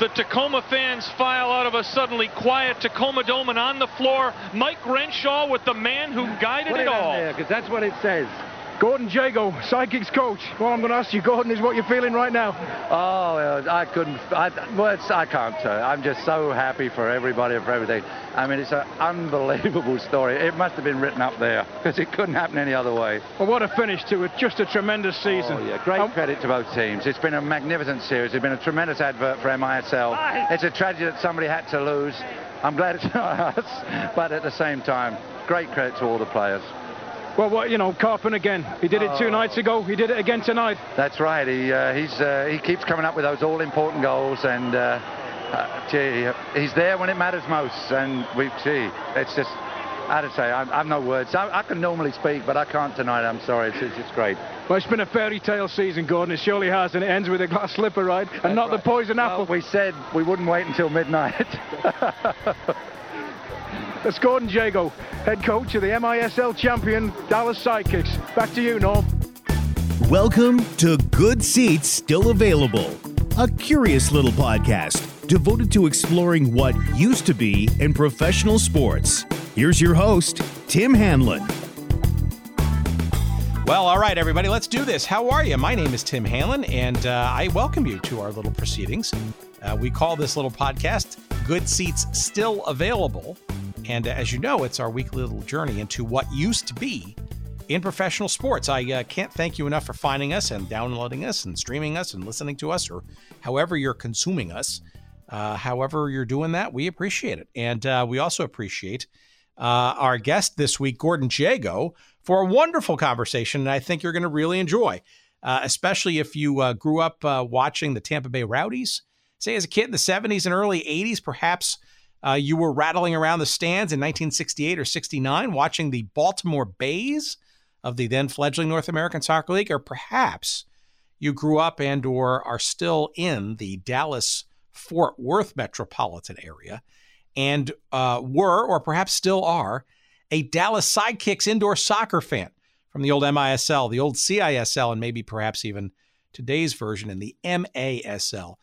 The Tacoma fans file out of a suddenly quiet Tacoma Dome and on the floor, Mike Renshaw with the man who guided Put it, it all. there, because that's what it says. Gordon Jago, Sidekicks coach. Well, I'm going to ask you, Gordon, is what you're feeling right now? Oh, I couldn't, I, words, I can't say. I'm just so happy for everybody and for everything. I mean, it's an unbelievable story. It must have been written up there, because it couldn't happen any other way. Well, what a finish to it. Just a tremendous season. Oh, yeah, great Um, credit to both teams. It's been a magnificent series. It's been a tremendous advert for MISL. It's a tragedy that somebody had to lose. I'm glad it's not us, but at the same time, great credit to all the players. Well, what, you know, Karpun again. He did it two Oh. nights ago. He did it again tonight. That's right. He uh, he's uh, he keeps coming up with those all-important goals, and uh, uh, gee, he's there when it matters most. And we, gee, it's just. I would say I, I've no words. I, I can normally speak, but I can't tonight. I'm sorry. It's, it's, it's great. Well, it's been a fairy tale season, Gordon. It surely has, and it ends with a glass slipper, right? And not the poison apple. Well, we said we wouldn't wait until midnight. That's Gordon Jago, head coach of the MISL champion Dallas Sidekicks. Back to you, Norm. Welcome to Good Seats Still Available, a curious little podcast devoted to exploring what used to be in professional sports. Here's your host, Tim Hanlon. Well, all right, everybody, let's do this. How are you? My name is Tim Hanlon, and uh, I welcome you to our little proceedings. Uh, we call this little podcast Good Seats Still Available. And as you know, it's our weekly little journey into what used to be in professional sports. I uh, can't thank you enough for finding us and downloading us and streaming us and listening to us or however you're consuming us. Uh, however, you're doing that, we appreciate it. And uh, we also appreciate uh, our guest this week, Gordon Jago, for a wonderful conversation. And I think you're going to really enjoy, uh, especially if you uh, grew up watching the Tampa Bay Rowdies. Say, as a kid in the 70s and early 80s, perhaps uh, you were rattling around the stands in 1968 or 69 watching the Baltimore Bays of the then fledgling North American Soccer League, or perhaps you grew up and or are still in the Dallas Fort Worth metropolitan area and uh, were, or perhaps still are, a Dallas Sidekicks indoor soccer fan from the old MISL, the old CISL, and maybe perhaps even today's version in the MASL.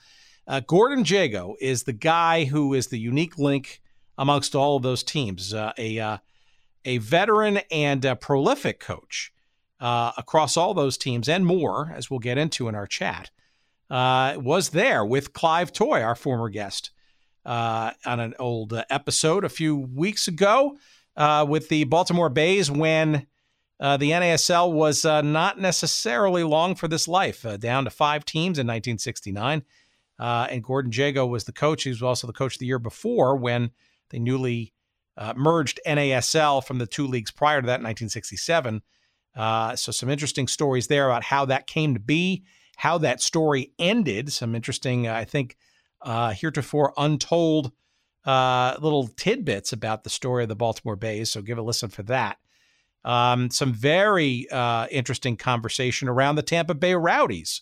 Uh, Gordon Jago is the guy who is the unique link amongst all of those teams. Uh, a uh, a veteran and a prolific coach uh, across all those teams and more, as we'll get into in our chat, uh, was there with Clive Toye, our former guest, on an old episode a few weeks ago with the Baltimore Bays when uh, the NASL was uh, not necessarily long for this life, uh, down to five teams in 1969. Uh, and Gordon Jago was the coach. He was also the coach of the year before when they newly uh, merged NASL from the two leagues prior to that in 1967. Uh, so, some interesting stories there about how that came to be, how that story ended. Some interesting, I think, uh, heretofore untold uh, little tidbits about the story of the Baltimore Bays. So, give a listen for that. Um, some very uh, interesting conversation around the Tampa Bay Rowdies,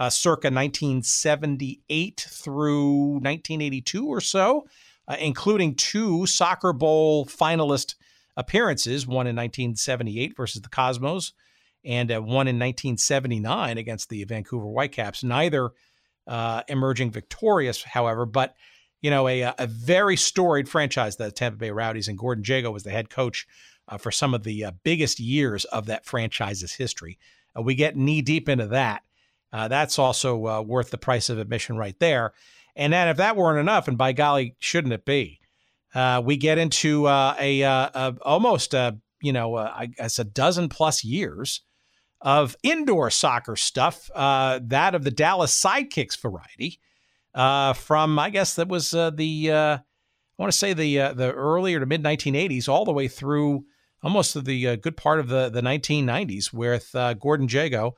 uh, circa 1978 through 1982 or so uh, including two Soccer Bowl finalist appearances, one in 1978 versus the Cosmos, and uh, one in 1979 against the Vancouver Whitecaps. Neither uh, emerging victorious, however, but you know a, a very storied franchise, the Tampa Bay Rowdies, and Gordon Jago was the head coach uh, for some of the uh, biggest years of that franchise's history. Uh, we get knee deep into that. Uh, that's also uh, worth the price of admission right there. And then, if that weren't enough, and by golly, shouldn't it be? Uh, we get into uh, a, uh, a almost a you know uh, I guess a dozen plus years of indoor soccer stuff. That of the Dallas Sidekicks variety from I guess that was the I want to say the the earlier to mid 1980s all the way through almost the good part of the the 1990s with Gordon Jago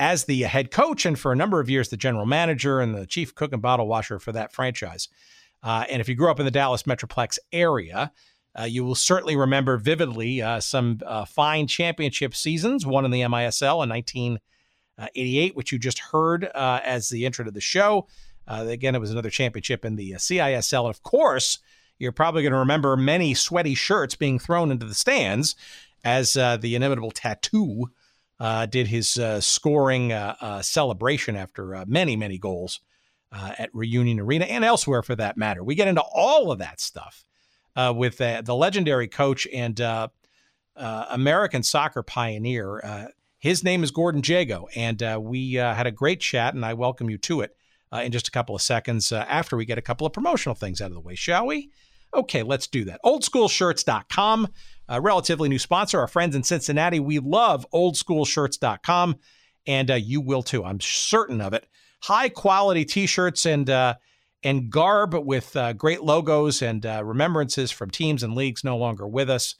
as the head coach and for a number of years the general manager and the chief cook and bottle washer for that franchise. Uh, and if you grew up in the Dallas Metroplex area, uh, you will certainly remember vividly uh, some uh, fine championship seasons, one in the MISL in 1988, which you just heard uh, as the intro to the show. Uh, again, it was another championship in the CISL. And of course, you're probably going to remember many sweaty shirts being thrown into the stands as the inimitable Tatu uh, did his uh, scoring uh, celebration after many, many goals uh, at Reunion Arena and elsewhere for that matter. We get into all of that stuff uh, with uh, the legendary coach and uh, uh, American soccer pioneer. Uh, his name is Gordon Jago, and we had a great chat, and I welcome you to it in just a couple of seconds after we get a couple of promotional things out of the way, shall we? Okay, let's do that. Oldschoolshirts.com, a relatively new sponsor, our friends in Cincinnati. We love oldschoolshirts.com, and you will too. I'm certain of it high quality T-shirts and uh, and garb with uh, great logos and uh, remembrances from teams and leagues no longer with us,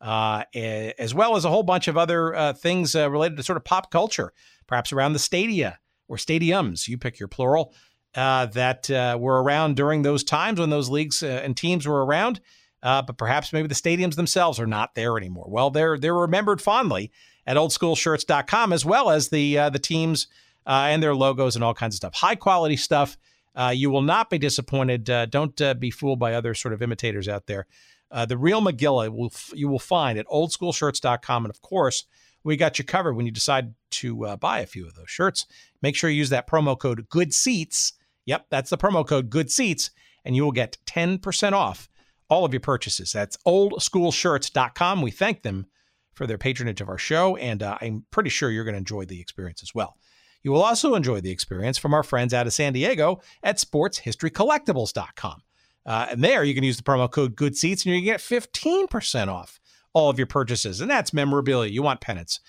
uh, as well as a whole bunch of other uh, things uh, related to sort of pop culture, perhaps around the stadia or stadiums. You pick your plural. that were around during those times when those leagues and teams were around, but perhaps maybe the stadiums themselves are not there anymore. Well, they're they're remembered fondly at oldschoolshirts.com as well as the the teams uh, and their logos and all kinds of stuff. High quality stuff. Uh, you will not be disappointed. Uh, don't uh, be fooled by other sort of imitators out there. Uh, the real Magilla will f- you will find at oldschoolshirts.com. And of course, we got you covered when you decide to uh, buy a few of those shirts. Make sure you use that promo code Good Seats. Yep, that's the promo code Good Seats, and you will get 10% off all of your purchases. That's oldschoolshirts.com. We thank them for their patronage of our show, and I'm pretty sure you're going to enjoy the experience as well. You will also enjoy the experience from our friends out of San Diego at sportshistorycollectibles.com. Uh, and there you can use the promo code Good Seats and you can get 15% off all of your purchases. And that's memorabilia. You want pennants,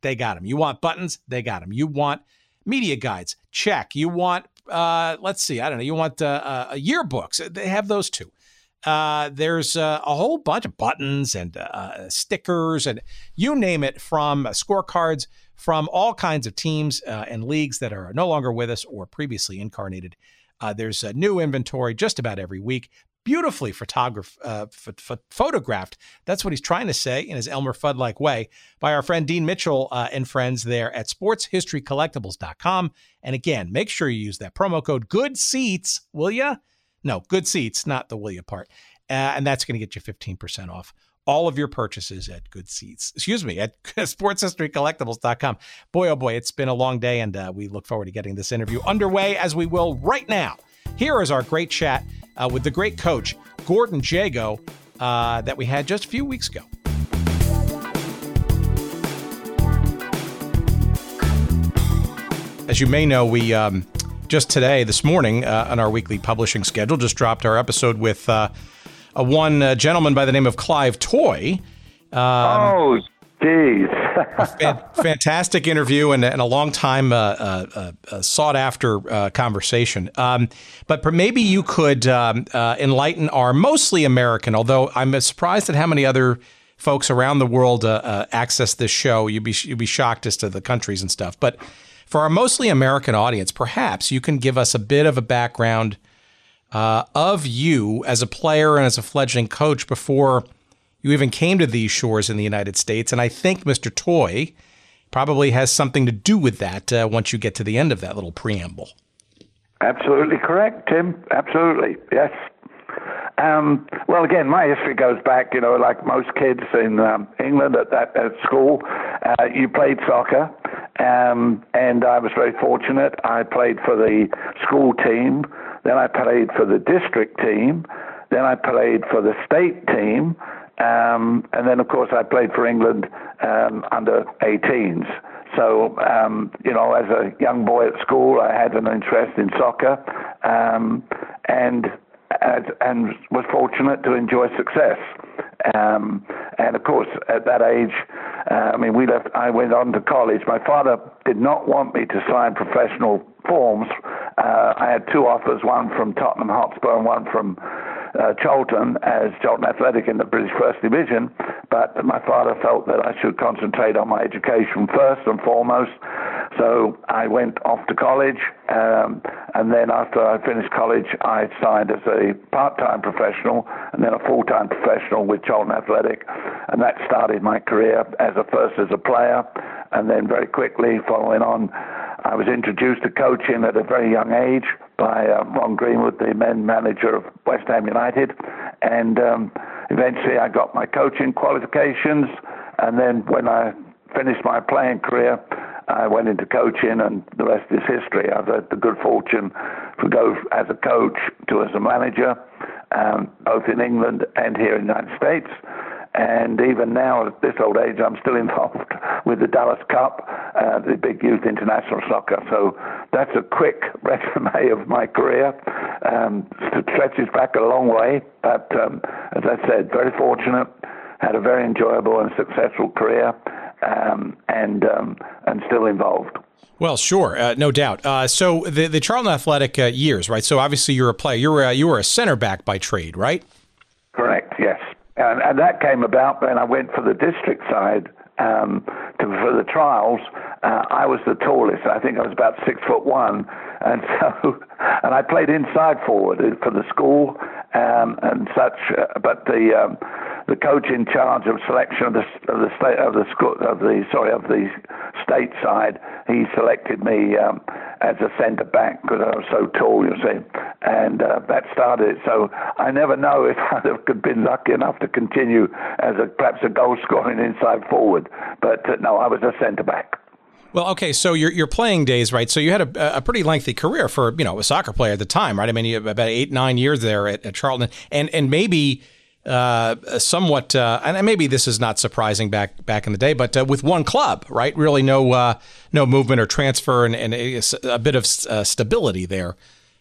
they got them. You want buttons, they got them. You want media guides, check. You want, uh, let's see, I don't know, you want uh, uh, yearbooks, they have those too. Uh, there's uh, a whole bunch of buttons and uh, stickers and you name it from scorecards from all kinds of teams uh, and leagues that are no longer with us or previously incarnated. Uh, there's a new inventory just about every week, beautifully photograph, uh, ph- photographed. That's what he's trying to say in his Elmer Fudd like way by our friend Dean Mitchell uh, and friends there at sportshistorycollectibles.com. And again, make sure you use that promo code Good Seats, will you? No, Good Seats, not the will you part. Uh, and that's going to get you 15% off all of your purchases at Good Seats. Excuse me, at sportshistorycollectibles.com. Boy, oh boy, it's been a long day, and uh, we look forward to getting this interview underway as we will right now. Here is our great chat uh, with the great coach, Gordon Jago, uh, that we had just a few weeks ago. As you may know, we um, just today, this morning, uh, on our weekly publishing schedule, just dropped our episode with uh, a one uh, gentleman by the name of Clive Toye. Um, oh, geez. fan, fantastic interview and, and a long time uh, uh, uh, sought after uh, conversation. Um, but maybe you could um, enlighten our mostly American, although I'm surprised at how many other folks around the world access this show. You'd be, you'd be shocked as to the countries and stuff. But for our mostly American audience, perhaps you can give us a bit of a background uh, of you as a player and as a fledgling coach before you even came to these shores in the United States. And I think Mr. Toye probably has something to do with that uh, once you get to the end of that little preamble. Absolutely correct, Tim. Absolutely. Yes. Um, well, again, my history goes back, you know, like most kids in um, England at that at school. Uh, you played soccer, um, and I was very fortunate. I played for the school team. Then I played for the district team. Then I played for the state team. Um, and then, of course, I played for England um, under 18s. So, um, you know, as a young boy at school, I had an interest in soccer um, and, and was fortunate to enjoy success. Um, and of course, at that age, uh, I mean, we left. I went on to college. My father did not want me to sign professional forms. Uh, I had two offers, one from Tottenham Hotspur and one from uh, Charlton as Charlton Athletic in the British First Division, but my father felt that I should concentrate on my education first and foremost. So I went off to college, um, and then after I finished college, I signed as a part-time professional and then a full-time professional with Charlton Athletic, and that started my career as a first as a player, and then very quickly following on, I was introduced to coaching at a very young age by uh, Ron Greenwood, the men manager of West Ham United, and um, eventually I got my coaching qualifications. And then when I finished my playing career, I went into coaching, and the rest is history. I've had the good fortune to go as a coach to as a manager, um, both in England and here in the United States. And even now, at this old age, I'm still involved with the Dallas Cup, uh, the big youth international soccer. So that's a quick resume of my career. Um, stretches back a long way, but um, as I said, very fortunate. Had a very enjoyable and successful career, um, and um, and still involved. Well, sure, uh, no doubt. Uh, so the the Charlton Athletic uh, years, right? So obviously you're a player. You were you were a center back by trade, right? Correct. Yes, and, and that came about when I went for the district side um, to, for the trials. Uh, I was the tallest. I think I was about six foot one, and so and I played inside forward for the school um, and such. Uh, but the um, the coach in charge of selection of the of the state of the school of the sorry of the state side, he selected me um, as a centre back because I was so tall, you see, and uh, that started. So I never know if I'd have been lucky enough to continue as a perhaps a goal scoring inside forward, but uh, no, I was a centre back. Well, okay, so your your playing days, right? So you had a, a pretty lengthy career for you know a soccer player at the time, right? I mean, you about eight nine years there at, at Charlton, and and maybe uh, somewhat, uh, and maybe this is not surprising back back in the day, but uh, with one club, right? Really, no uh, no movement or transfer, and, and a, a, bit of uh, stability there.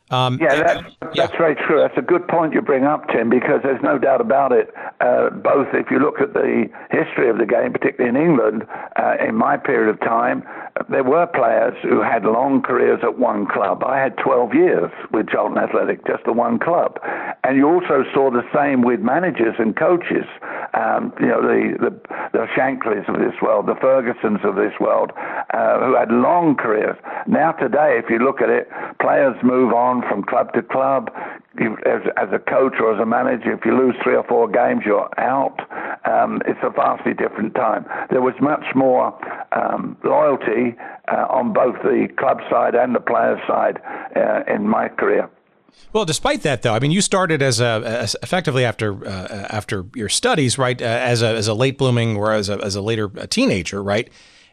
Um, yeah, that's, yeah. that's very true. That's a good point you bring up, Tim, because there's no doubt about it. Uh, both, if you look at the history of the game, particularly in England, uh, in my period of time, there were players who had long careers at one club. I had 12 years with Charlton Athletic, just the one club. And you also saw the same with managers and coaches. Um, you know, the, the, the Shanklys of this world, the Fergusons of this world, uh, who had long careers. Now, today, if you look at it, players move on from club to club. As, as a coach or as a manager, if you lose three or four games, you're out. Um, it's a vastly different time. There was much more um, loyalty uh, on both the club side and the player side uh, in my career. Well, despite that, though, I mean, you started as a as effectively after uh, after your studies, right? Uh, as a as a late blooming or as a as a later a teenager, right?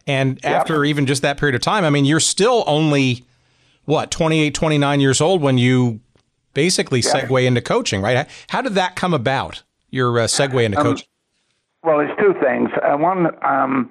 And after even just that period of time, I mean, you're still only what 28 29 years old when you basically yeah. segue into coaching right how did that come about your uh, segue into um, coaching well it's two things uh, one um,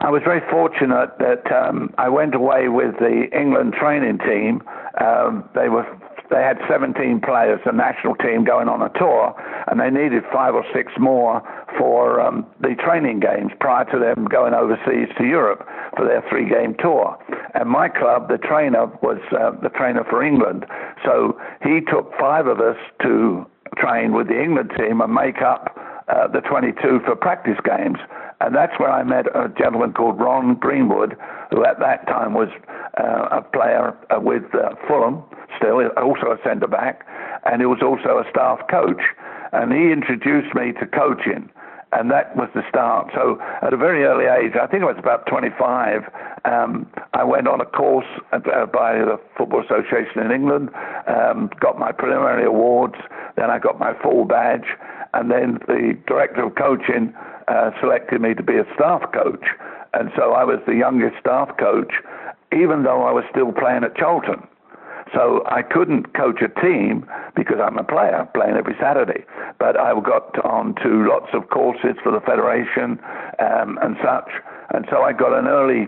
I was very fortunate that um, I went away with the England training team. Um, they were they had 17 players, a national team going on a tour, and they needed five or six more for um, the training games prior to them going overseas to Europe for their three game tour. And my club, the trainer, was uh, the trainer for England. So he took five of us to train with the England team and make up uh, the 22 for practice games. And that's where I met a gentleman called Ron Greenwood, who at that time was uh, a player uh, with uh, Fulham, still, also a centre back, and he was also a staff coach. And he introduced me to coaching and that was the start. So at a very early age, I think I was about 25, um, I went on a course at, uh, by the Football Association in England, um, got my preliminary awards, then I got my full badge, and then the director of coaching uh, selected me to be a staff coach. And so I was the youngest staff coach, even though I was still playing at Charlton. So I couldn't coach a team because I'm a player playing every Saturday. But I got on to lots of courses for the federation um, and such. And so I got an early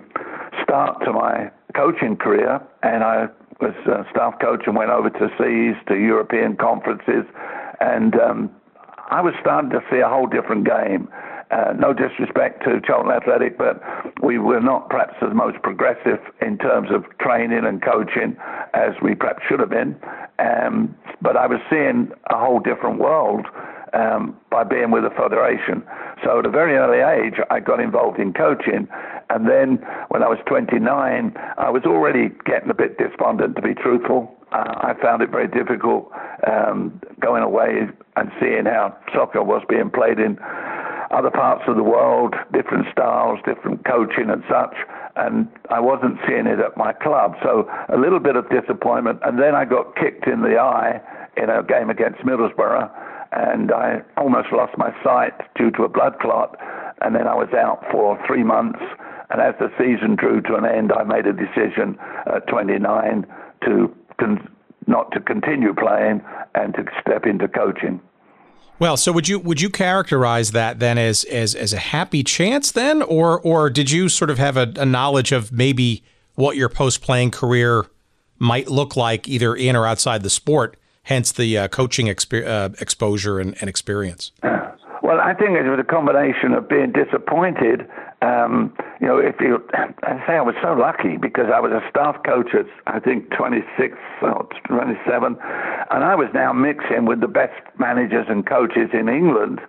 start to my coaching career, and I was a staff coach and went over to SEAS, to European conferences, and um, I was starting to see a whole different game. Uh, no disrespect to Charlton Athletic, but we were not perhaps the most progressive in terms of training and coaching as we perhaps should have been. Um, but I was seeing a whole different world um, by being with the federation. So at a very early age, I got involved in coaching. And then when I was 29, I was already getting a bit despondent, to be truthful. Uh, I found it very difficult um, going away and seeing how soccer was being played in other parts of the world, different styles, different coaching and such. And I wasn't seeing it at my club. So a little bit of disappointment. And then I got kicked in the eye in a game against Middlesbrough. And I almost lost my sight due to a blood clot. And then I was out for three months. And as the season drew to an end, I made a decision at 29 to con- not to continue playing and to step into coaching. Well, so would you would you characterize that then as as as a happy chance then, or or did you sort of have a, a knowledge of maybe what your post playing career might look like either in or outside the sport? Hence the uh, coaching exp- uh, exposure and, and experience. Well, I think it was a combination of being disappointed. Um, you know, if you, I say I was so lucky because I was a staff coach at I think 26 or 27, and I was now mixing with the best managers and coaches in England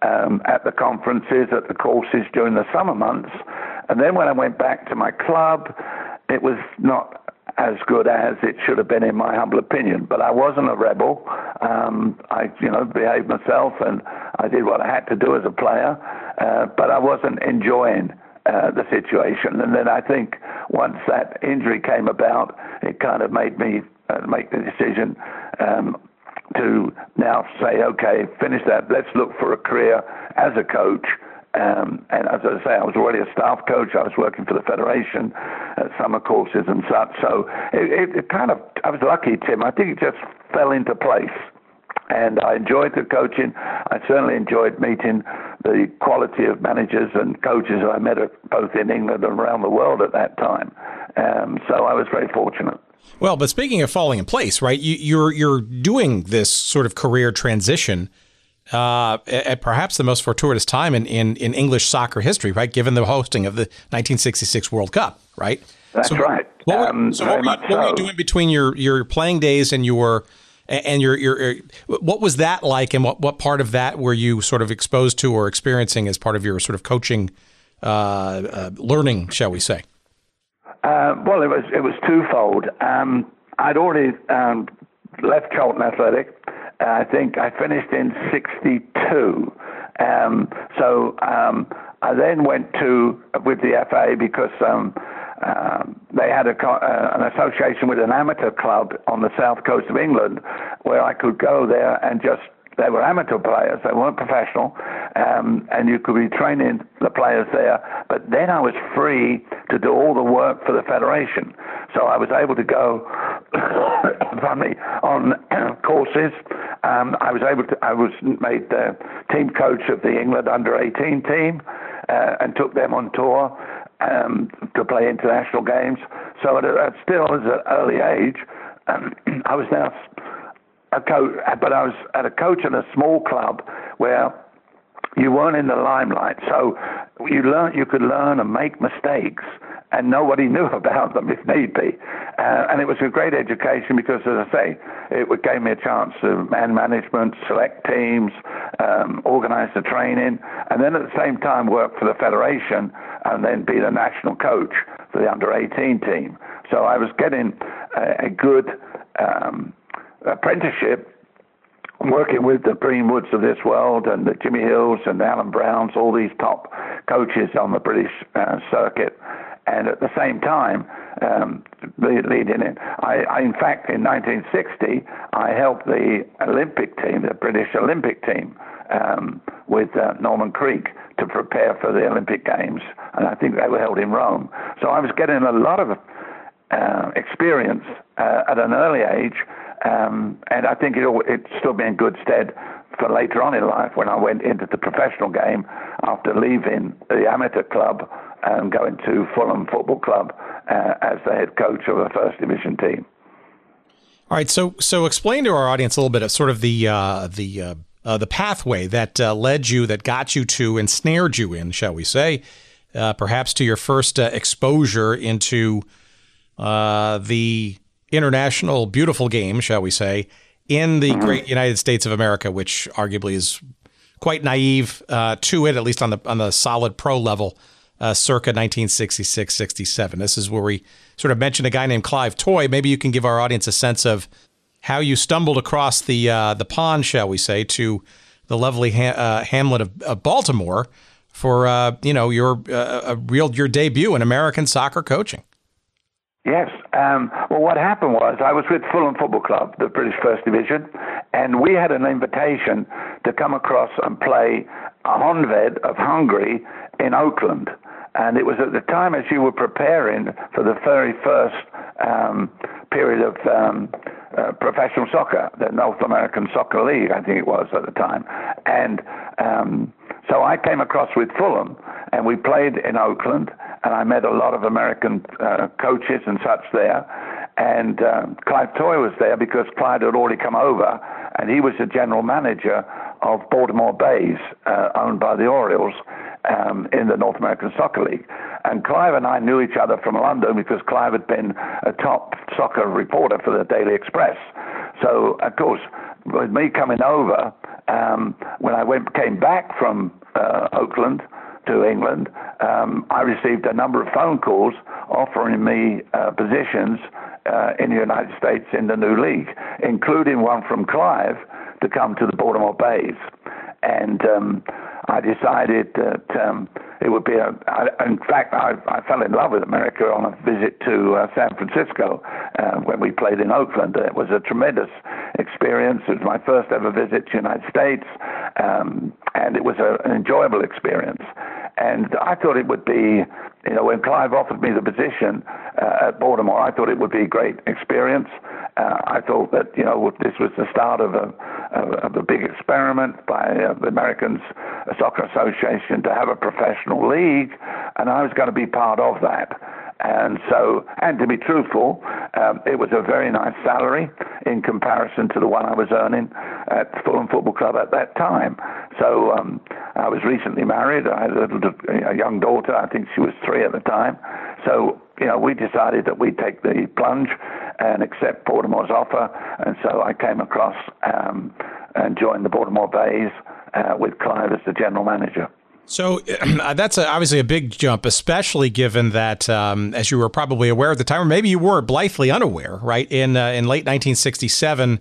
um, at the conferences, at the courses during the summer months, and then when I went back to my club, it was not as good as it should have been, in my humble opinion. But I wasn't a rebel. Um, I, you know, behaved myself and I did what I had to do as a player. Uh, but I wasn't enjoying uh, the situation. And then I think once that injury came about, it kind of made me uh, make the decision um, to now say, okay, finish that. Let's look for a career as a coach um, and as I say, I was already a staff coach. I was working for the federation at summer courses and such. So it, it, it kind of, I was lucky, Tim. I think it just fell into place. And I enjoyed the coaching. I certainly enjoyed meeting the quality of managers and coaches I met both in England and around the world at that time. Um, so I was very fortunate. Well, but speaking of falling in place, right? You, you're you're doing this sort of career transition uh, at perhaps the most fortuitous time in, in, in, English soccer history, right? Given the hosting of the 1966 World Cup, right? That's so right. What, were, um, so what, were you, what were you doing between your, your playing days and your and your, your what was that like, and what, what part of that were you sort of exposed to or experiencing as part of your sort of coaching uh, uh, learning, shall we say? Uh, well, it was it was twofold. Um, I'd already um, left Charlton Athletic I think I finished in 62. Um, so um, I then went to with the FA because um, uh, they had a, uh, an association with an amateur club on the south coast of England where I could go there and just they were amateur players, they weren't professional, um, and you could be training the players there. But then I was free to do all the work for the federation. So I was able to go me, on courses. Um, I was able to. I was made the team coach of the England under 18 team, uh, and took them on tour um, to play international games. So at, at still at an early age, um, I was now a coach, but I was at a coach in a small club where you weren't in the limelight. So you learn, you could learn and make mistakes, and nobody knew about them if need be. Uh, and it was a great education because, as I say, it gave me a chance to man management, select teams, um, organize the training, and then at the same time work for the federation and then be the national coach for the under 18 team. So I was getting a, a good um, apprenticeship working with the Greenwoods of this world and the Jimmy Hills and Alan Browns, all these top coaches on the British uh, circuit. And at the same time, um, leading it. I, I, in fact, in 1960, I helped the Olympic team, the British Olympic team, um, with uh, Norman Creek to prepare for the Olympic Games, and I think they were held in Rome. So I was getting a lot of uh, experience uh, at an early age um, and I think it, it stood me in good stead for later on in life when I went into the professional game after leaving the amateur club and going to Fulham Football Club uh, as the head coach of a first division team. All right, so so explain to our audience a little bit of sort of the uh, the uh, uh the pathway that uh, led you, that got you to, ensnared you in, shall we say, uh, perhaps to your first exposure into the international beautiful game, shall we say, in the mm-hmm. great United States of America, which arguably is quite naive uh, to it, at least on the on the solid pro level, uh, circa 1966, 67. This is where we sort of mentioned a guy named Clive Toye. Maybe you can give our audience a sense of how you stumbled across the uh, the pond, shall we say, to the lovely ha- uh, hamlet of, of, Baltimore for uh, you know your uh, real your debut in American soccer coaching. Yes. Um, well, what happened was I was with Fulham Football Club, the British First Division, and we had an invitation to come across and play Honved of Hungary in Oakland. And it was at the time as you were preparing for the very first um, period of um, uh, professional soccer, the North American Soccer League, I think it was at the time. And um, so I came across with Fulham, and we played in Oakland, and I met a lot of American uh, coaches and such there. And um, Clive Toye was there because Clive had already come over, and he was the general manager of Baltimore Bays, uh, owned by the Orioles um, in the North American Soccer League. And Clive and I knew each other from London because Clive had been a top soccer reporter for the Daily Express. So, of course, with me coming over, um, when I went came back from uh, Oakland to England, um, I received a number of phone calls offering me uh, positions uh, in the United States in the new league, including one from Clive to come to the Baltimore Bays. And um, I decided that um, it would be a. I, in fact, I, I fell in love with America on a visit to uh, San Francisco uh, when we played in Oakland. It was a tremendous experience. It was my first ever visit to the United States, um, and it was a, an enjoyable experience. And I thought it would be, you know, when Clive offered me the position uh, at Baltimore, I thought it would be a great experience. Uh, I thought that, you know, this was the start of a, of a big experiment by uh, the Americans Soccer Association to have a professional league, and I was going to be part of that. And so, and to be truthful, um, it was a very nice salary in comparison to the one I was earning at Fulham Football Club at that time. So um, I was recently married. I had a, little, a young daughter. I think she was three at the time. So you know, we decided that we'd take the plunge and accept Baltimore's offer. And so I came across um, and joined the Baltimore Bays uh, with Clive as the general manager. So that's a, obviously a big jump, especially given that, um, as you were probably aware at the time, or maybe you were blithely unaware, right? In uh, in late 1967,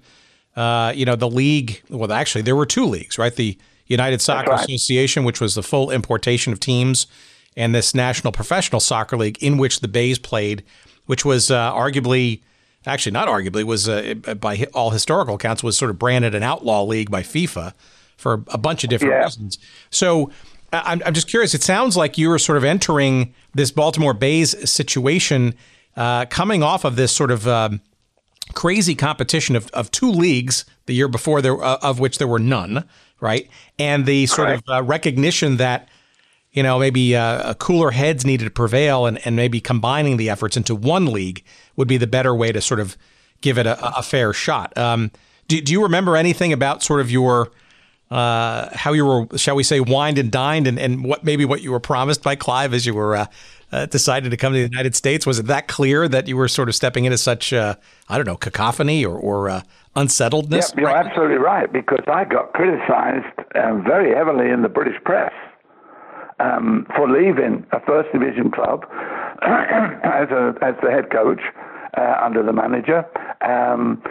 uh, you know, the league. Well, actually, there were two leagues, right? The United Soccer right. Association, which was the full importation of teams, and this National Professional Soccer League, in which the Bays played, which was uh, arguably actually not arguably was uh, by all historical accounts was sort of branded an outlaw league by FIFA for a bunch of different yeah. reasons. So I'm, I'm just curious. It sounds like you were sort of entering this Baltimore Bays situation, uh, coming off of this sort of um, crazy competition of, of two leagues the year before, there uh, of which there were none, right? And the sort Correct. of uh, recognition that you know maybe uh, cooler heads needed to prevail, and, and maybe combining the efforts into one league would be the better way to sort of give it a, a fair shot. Um, do, do you remember anything about sort of your uh, how you were, shall we say, wined and dined, and, and what maybe what you were promised by Clive as you were uh, uh, decided to come to the United States? Was it that clear that you were sort of stepping into such, uh, I don't know, cacophony or, or uh, unsettledness? Yeah, you're right? absolutely right because I got criticized very heavily in the British press um, for leaving a first division club as, a, as the head coach uh, under the manager. Um,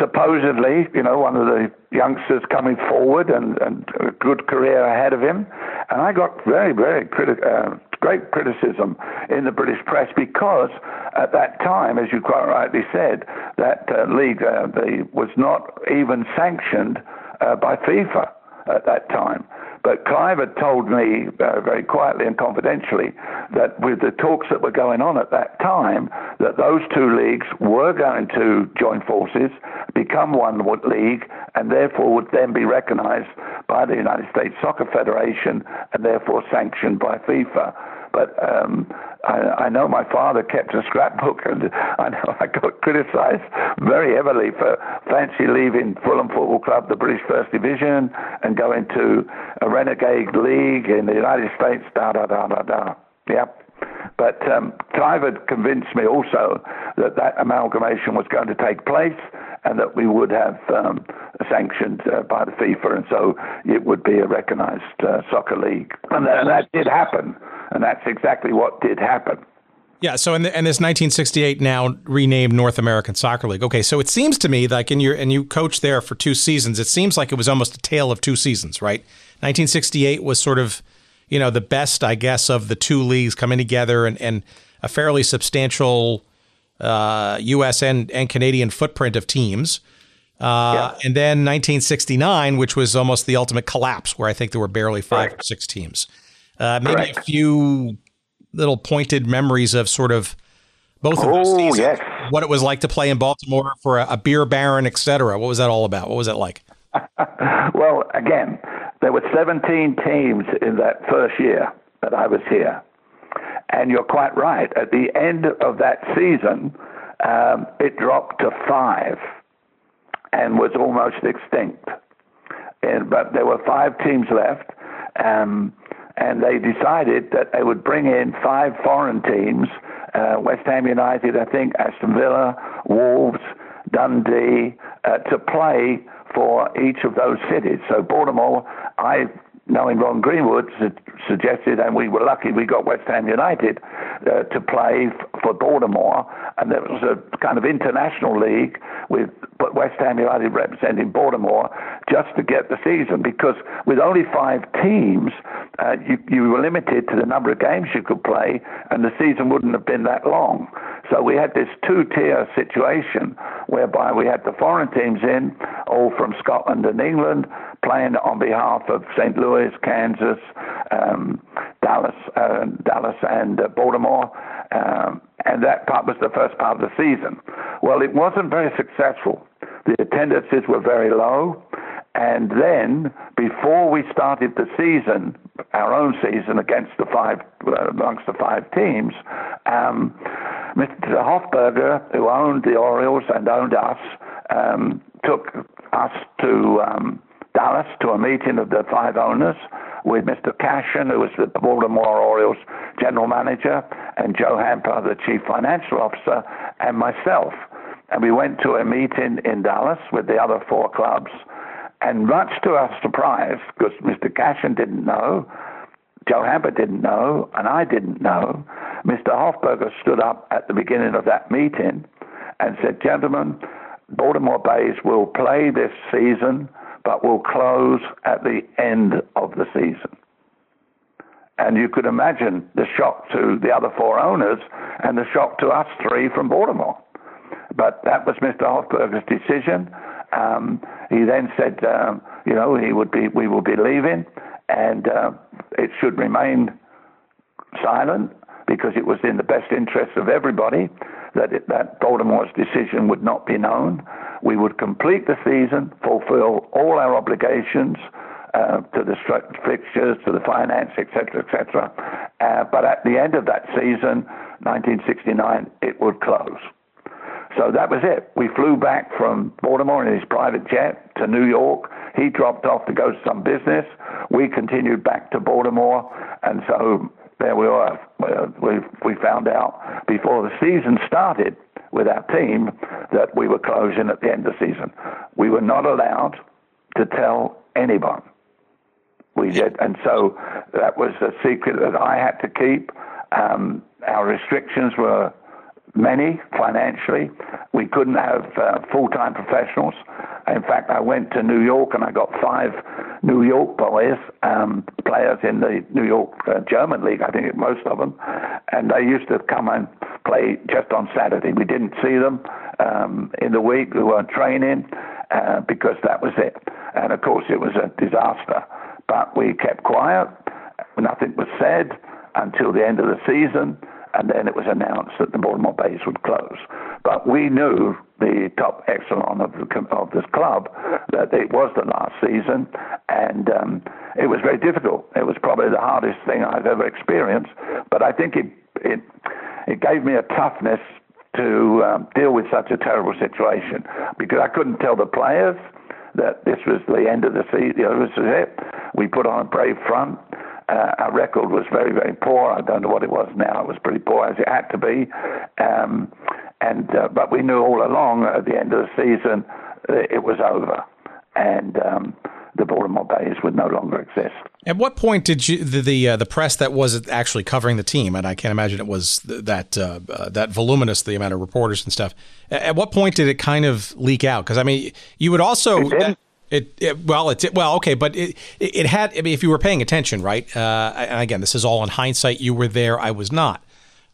supposedly, you know, one of the youngsters coming forward and, and a good career ahead of him. And I got very, very criti- uh, great criticism in the British press because at that time, as you quite rightly said, that uh, league uh, was not even sanctioned uh, by FIFA at that time. But Clive had told me uh, very quietly and confidentially that with the talks that were going on at that time, that those two leagues were going to join forces, become one league, and therefore would then be recognized by the United States Soccer Federation and therefore sanctioned by FIFA. But um, I, I know my father kept a scrapbook, and I know I got criticised very heavily for fancy leaving Fulham Football Club, the British First Division, and going to a renegade league in the United States. Da da da da da. Yep. But um, Clive had convinced me also that that amalgamation was going to take place and that we would have um, sanctioned uh, by the FIFA, and so it would be a recognised uh, soccer league. And, that, and that did happen and that's exactly what did happen. Yeah. So, in this 1968 now renamed North American Soccer League. Okay. So it seems to me like in your and you coached there for two seasons. It seems like it was almost a tale of two seasons, right? 1968 was sort of, you know, the best, I guess, of the two leagues coming together and, and a fairly substantial uh, U.S. and, and Canadian footprint of teams. Uh, yeah. And then 1969, which was almost the ultimate collapse, where I think there were barely five right. or six teams. Uh, maybe Correct. a few little pointed memories of sort of both of oh, those seasons. yes. What it was like to play in Baltimore for a, a beer baron, etc. What was that all about? What was it like? well, again, there were 17 teams in that first year that I was here. And you're quite right. At the end of that season, um, it dropped to five and was almost extinct. And, but there were five teams left, um, and they decided that they would bring in five foreign teams uh, West Ham United, I think, Aston Villa, Wolves, Dundee, uh, to play for each of those cities. So Baltimore, I knowing Ron Greenwood suggested, and we were lucky we got West Ham United uh, to play f- for Baltimore, and there was a kind of international league with West Ham United representing Baltimore just to get the season because with only five teams, uh, you, you were limited to the number of games you could play, and the season wouldn't have been that long. So we had this two-tier situation whereby we had the foreign teams in, all from Scotland and England, playing on behalf of St. Louis, Kansas, um, Dallas, uh, Dallas, and uh, Baltimore. Um, and that part was the first part of the season. Well, it wasn't very successful. The attendances were very low. And then, before we started the season, our own season against the five, uh, amongst the five teams, um, Mr. Hoffberger, who owned the Orioles and owned us, um, took us to um, Dallas to a meeting of the five owners with Mr. Cashen, who was the Baltimore Orioles general manager, and Joe Hamper, the chief financial officer, and myself. And we went to a meeting in Dallas with the other four clubs and much to our surprise, because Mr. Cashen didn't know, Joe Hamper didn't know, and I didn't know, Mr. Hoffberger stood up at the beginning of that meeting and said, Gentlemen, Baltimore Bays will play this season, but will close at the end of the season. And you could imagine the shock to the other four owners and the shock to us three from Baltimore. But that was Mr. Hoffberger's decision. Um, he then said, um, you know, he would be, we will be leaving, and uh, it should remain silent because it was in the best interest of everybody that it, that Baltimore's decision would not be known. We would complete the season, fulfill all our obligations uh, to the fixtures, to the finance, etc., etc. Uh, but at the end of that season, 1969, it would close. So that was it. We flew back from Baltimore in his private jet to New York. He dropped off to go to some business. We continued back to Baltimore, and so there we were. We, we found out before the season started with our team that we were closing at the end of the season. We were not allowed to tell anyone. We did, and so that was a secret that I had to keep. Um, our restrictions were many financially. We couldn't have uh, full time professionals. In fact, I went to New York and I got five New York boys, um, players in the New York uh, German League, I think most of them, and they used to come and play just on Saturday. We didn't see them um, in the week. We weren't training uh, because that was it. And of course, it was a disaster. But we kept quiet. Nothing was said until the end of the season and then it was announced that the Baltimore Bays would close. But we knew, the top echelon of, the, of this club, that it was the last season, and um, it was very difficult. It was probably the hardest thing I've ever experienced, but I think it, it, it gave me a toughness to um, deal with such a terrible situation because I couldn't tell the players that this was the end of the season. You know, this it. We put on a brave front. Uh, our record was very, very poor. I don't know what it was now. It was pretty poor as it had to be. Um, and uh, but we knew all along at the end of the season it was over, and um, the Baltimore Bays would no longer exist. At what point did you the the, uh, the press that was actually covering the team, and I can't imagine it was that uh, uh, that voluminous the amount of reporters and stuff. At what point did it kind of leak out? Because I mean, you would also it, it, well, it's well, okay, but it it had. I mean, if you were paying attention, right? Uh, and again, this is all in hindsight. You were there. I was not.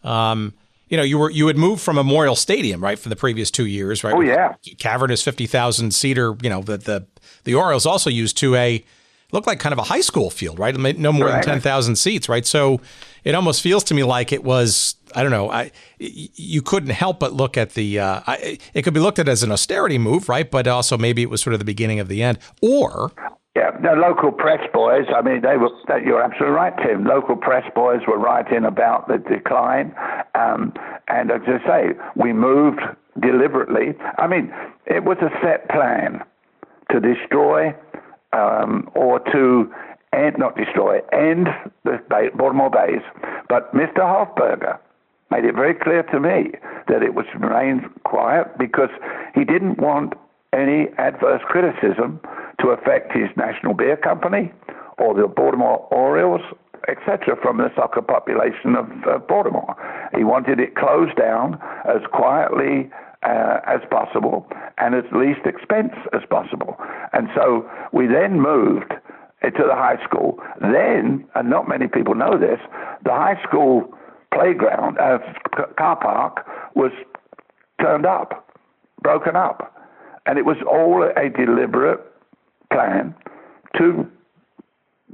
Um, you know, you were you had moved from Memorial Stadium, right, for the previous two years, right? Oh yeah, cavernous fifty thousand seater. You know, that the the Orioles also used to a looked like kind of a high school field, right? No more right. than ten thousand seats, right? So it almost feels to me like it was. I don't know. I you couldn't help but look at the. Uh, I, it could be looked at as an austerity move, right? But also maybe it was sort of the beginning of the end, or yeah, the local press boys. I mean, they were. You're absolutely right, Tim. Local press boys were writing about the decline, um, and as I say, we moved deliberately. I mean, it was a set plan to destroy um, or to end, not destroy, end the Bay, Baltimore Bays. But Mr. Hoffberger made it very clear to me that it was remain quiet because he didn't want any adverse criticism to affect his national beer company or the Baltimore Orioles, etc., from the soccer population of uh, Baltimore. He wanted it closed down as quietly uh, as possible and at least expense as possible. And so we then moved to the high school. Then, and not many people know this, the high school playground, uh, car park was turned up, broken up. And it was all a deliberate plan to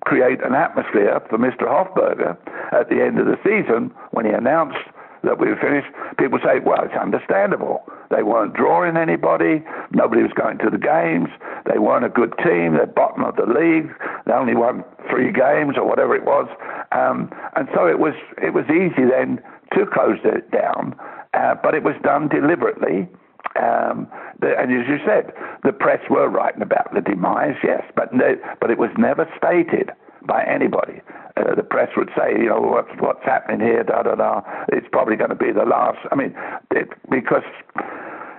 create an atmosphere for Mr. Hoffberger at the end of the season when he announced that we were finished. People say, well, it's understandable. They weren't drawing anybody. Nobody was going to the games. They weren't a good team. They're bottom of the league. They only won three games or whatever it was. Um, and so it was, it was easy then to close it down, uh, but it was done deliberately. Um, the, and as you said, the press were writing about the demise, yes, but but it was never stated by anybody. Uh, the press would say, you know, what's what's happening here, da da da. It's probably going to be the last. I mean, it, because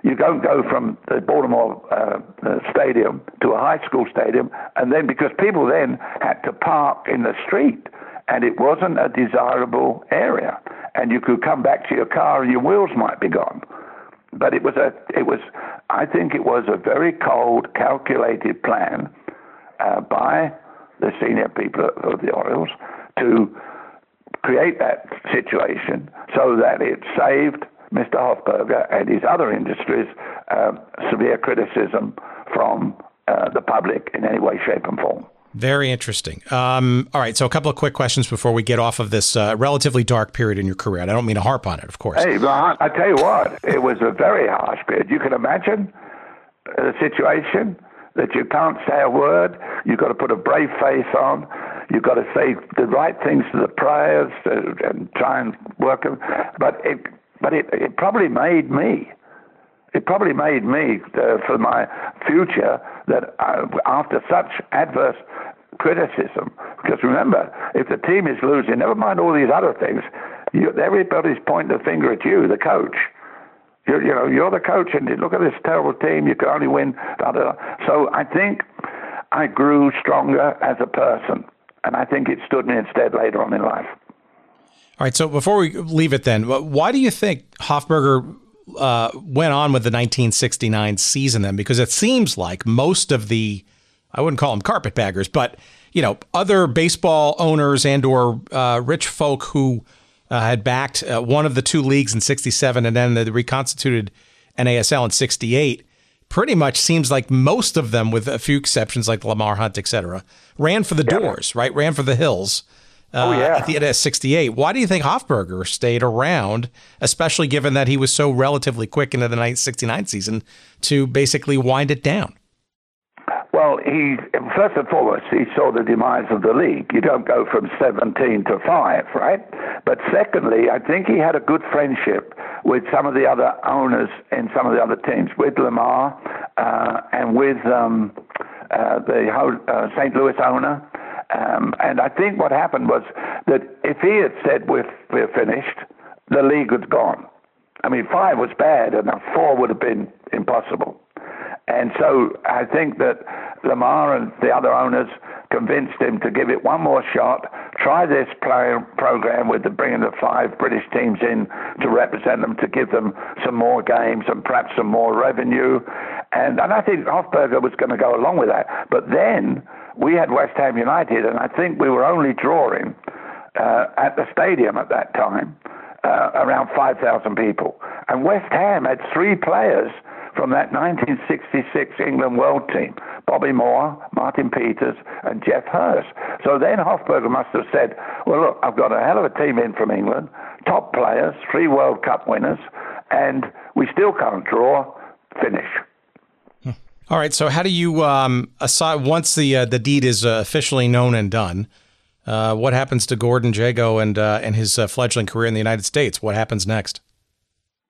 you don't go from the Baltimore uh, uh, stadium to a high school stadium, and then because people then had to park in the street, and it wasn't a desirable area, and you could come back to your car and your wheels might be gone but it was a it was I think it was a very cold, calculated plan uh, by the senior people of the Orioles to create that situation so that it saved Mr. Hoffberger and his other industries um, severe criticism from uh, the public in any way, shape, and form. Very interesting. Um, all right, so a couple of quick questions before we get off of this uh, relatively dark period in your career. And I don't mean to harp on it, of course. Hey, I tell you what, it was a very harsh period. You can imagine the situation that you can't say a word. You've got to put a brave face on. You've got to say the right things to the players and try and work them. But it, but it, it probably made me. It probably made me uh, for my future that uh, after such adverse criticism. Because remember, if the team is losing, never mind all these other things, you, everybody's pointing the finger at you, the coach. You're, you know, you're the coach, and look at this terrible team. You can only win. Blah, blah, blah. So I think I grew stronger as a person, and I think it stood me in stead later on in life. All right. So before we leave it, then, why do you think Hoffberger uh, went on with the 1969 season then? Because it seems like most of the I wouldn't call them carpetbaggers, but you know, other baseball owners and or uh, rich folk who uh, had backed uh, one of the two leagues in 67 and then the reconstituted NASL in 68 pretty much seems like most of them with a few exceptions like Lamar Hunt, et cetera, ran for the yeah. doors, right? Ran for the hills. Uh, oh, yeah. At the end of 68. Why do you think Hoffberger stayed around, especially given that he was so relatively quick into the 69 season to basically wind it down? He first and foremost he saw the demise of the league. You don't go from 17 to five, right? But secondly, I think he had a good friendship with some of the other owners in some of the other teams, with Lamar uh, and with um, uh, the uh, St. Louis owner. Um, and I think what happened was that if he had said we're, we're finished, the league was gone. I mean, five was bad, and four would have been impossible. And so I think that Lamar and the other owners convinced him to give it one more shot, try this play, program with the bringing the five British teams in to represent them, to give them some more games and perhaps some more revenue. And, and I think Hoffberger was going to go along with that. But then we had West Ham United, and I think we were only drawing uh, at the stadium at that time uh, around 5,000 people. And West Ham had three players from that 1966 England World team. Bobby Moore, Martin Peters, and Geoff Hurst. So then Hoffberger must have said, well, look, I've got a hell of a team in from England, top players, three World Cup winners, and we still can't draw. Finish. All right. So how do you um, aside once the uh, the deed is uh, officially known and done? Uh, what happens to Gordon Jago and uh, and his uh, fledgling career in the United States? What happens next?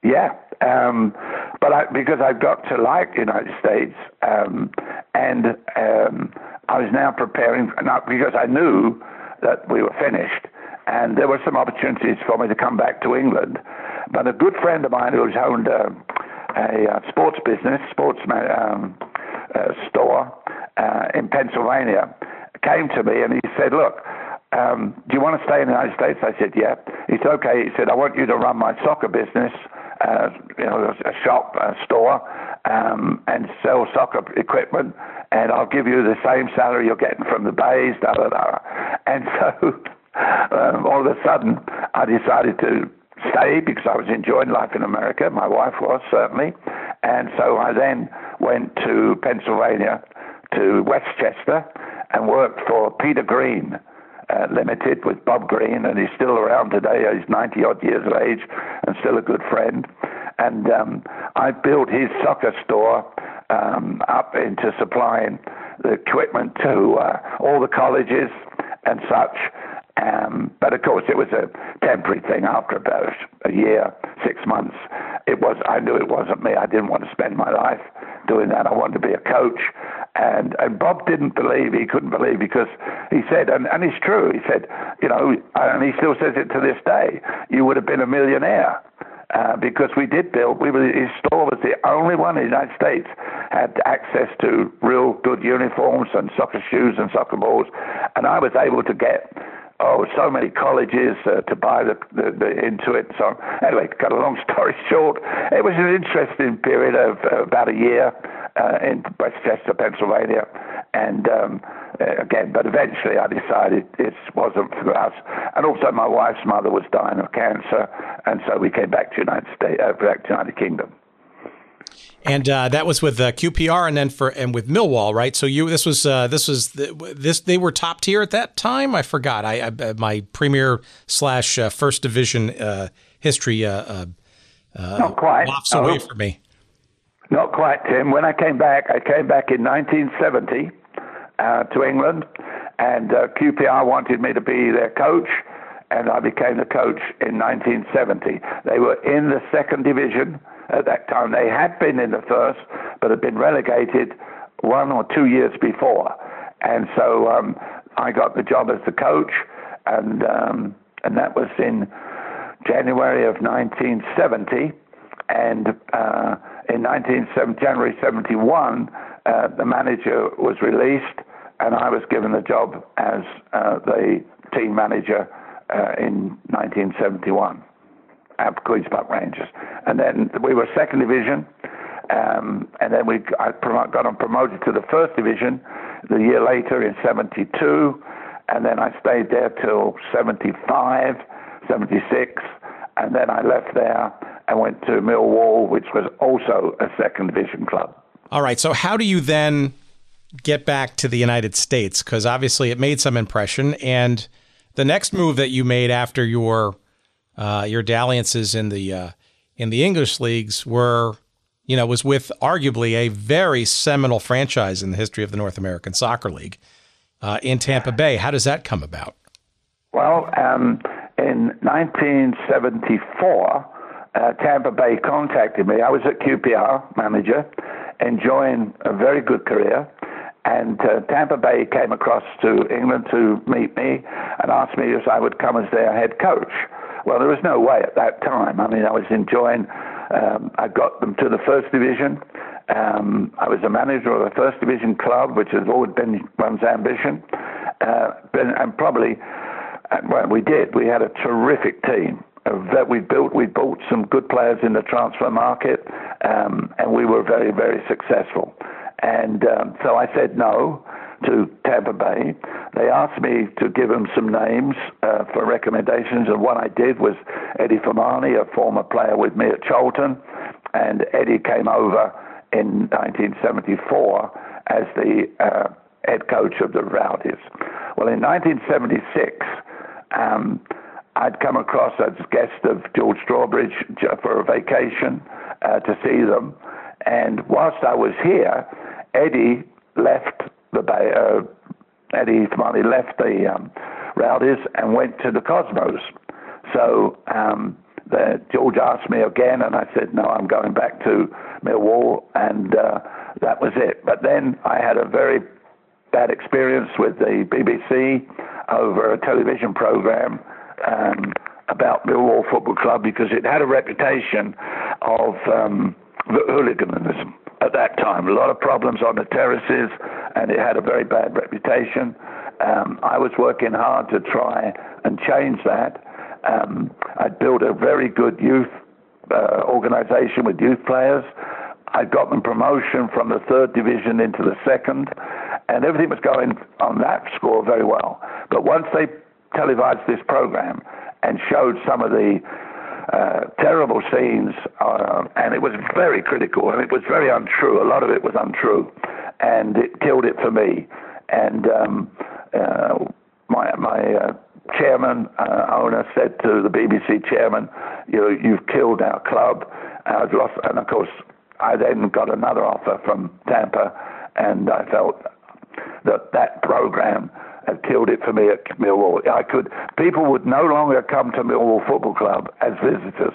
Yeah, um, but I, because I've got to like the United States, um, and um, I was now preparing, not because I knew that we were finished, and there were some opportunities for me to come back to England. But a good friend of mine who's owned a, a, a sports business, sports um, store uh, in Pennsylvania, came to me and he said, "Look." Um, do you want to stay in the United States? I said, yeah. He said, okay. He said, I want you to run my soccer business uh, you know, a shop, a store, um, and sell soccer equipment, and I'll give you the same salary you're getting from the Bays, da da da. And so um, all of a sudden, I decided to stay because I was enjoying life in America. My wife was certainly, and so I then went to Pennsylvania, to West Chester, and worked for Peter Green uh, Limited with Bob Green, and he's still around today. He's 90 odd years of age and still a good friend. And um, I built his soccer store um, up into supplying the equipment to uh, all the colleges and such. Um, but of course, it was a temporary thing. After about a year, six months, it was. I knew it wasn't me. I didn't want to spend my life doing that. I wanted to be a coach, and and Bob didn't believe. He couldn't believe because he said, and and it's true. He said, you know, and he still says it to this day. You would have been a millionaire. Uh, because we did build, we were, his store was the only one in the United States had access to real good uniforms and soccer shoes and soccer balls, and I was able to get oh, so many colleges uh, to buy the, the, the, into it. So anyway, cut a long story short, it was an interesting period of uh, about a year uh, in West Chester, Pennsylvania, and um, uh, again, but eventually I decided it wasn't for us. And also, my wife's mother was dying of cancer, and so we came back to United States, uh, back to United Kingdom and uh, that was with uh, QPR, and then for and with Millwall, right? So you this was uh, this was this they were top tier at that time. I forgot. I, I my Premier slash uh, First Division uh, history uh, not quite wafts no. away from me. Not quite, Tim. When I came back, I came back in 1970 to England, and QPR wanted me to be their coach and I became the coach in 1970. They were in the second division at that time. They had been in the first, but had been relegated one or two years before. And so um, I got the job as the coach, and um, and that was in January of 1970. And uh, in 1970, January 71, uh, the manager was released, and I was given the job as uh, the team manager uh, in 1971 at Queens Park Rangers. And then we were second division, um, and then we I got on promoted to the first division the year later in 72, and then I stayed there till 75, 76, and then I left there and went to Millwall, which was also a second division club. All right, so how do you then get back to the United States? Because obviously it made some impression, and the next move that you made after your uh, your dalliances in the uh, in the English leagues were, you know, was with arguably a very seminal franchise in the history of the North American Soccer League uh, in Tampa Bay. How does that come about? Well, um, in 1974, uh, Tampa Bay contacted me. I was at QPR manager, enjoying a very good career. And uh, Tampa Bay came across to England to meet me and asked me if I would come as their head coach. Well, there was no way at that time. I mean, I was enjoying. Um, I got them to the first division. Um, I was a manager of a first division club, which has always been one's ambition. Uh, and probably, well, we did. We had a terrific team that we built. We bought some good players in the transfer market, um, and we were very, very successful. And um, so I said no to Tampa Bay. They asked me to give them some names uh, for recommendations, and what I did was Eddie Firmani, a former player with me at Charlton, and Eddie came over in 1974 as the uh, head coach of the Rowdies. Well, in 1976, um, I'd come across as guest of George Strawbridge for a vacation uh, to see them. And whilst I was here, Eddie left the Bay, uh, Eddie Smiley left the um, Rowdies and went to the Cosmos. So um, the, George asked me again, and I said, no, I'm going back to Millwall, and uh, that was it. But then I had a very bad experience with the BBC over a television program um, about Millwall Football Club because it had a reputation of um, hooliganism at that time. A lot of problems on the terraces, and it had a very bad reputation. Um, I was working hard to try and change that. Um, I built a very good youth uh, organization with youth players. I got them promotion from the third division into the second, and everything was going on that score very well. But once they televised this program and showed some of the uh, terrible scenes, uh, and it was very critical, and it was very untrue. A lot of it was untrue, and it killed it for me. And um, uh, my my uh, chairman uh, owner said to the BBC chairman, "You know, you've killed our club." I've lost, and of course, I then got another offer from Tampa, and I felt that that program had killed it for me at Millwall. I could people would no longer come to Millwall Football Club as visitors.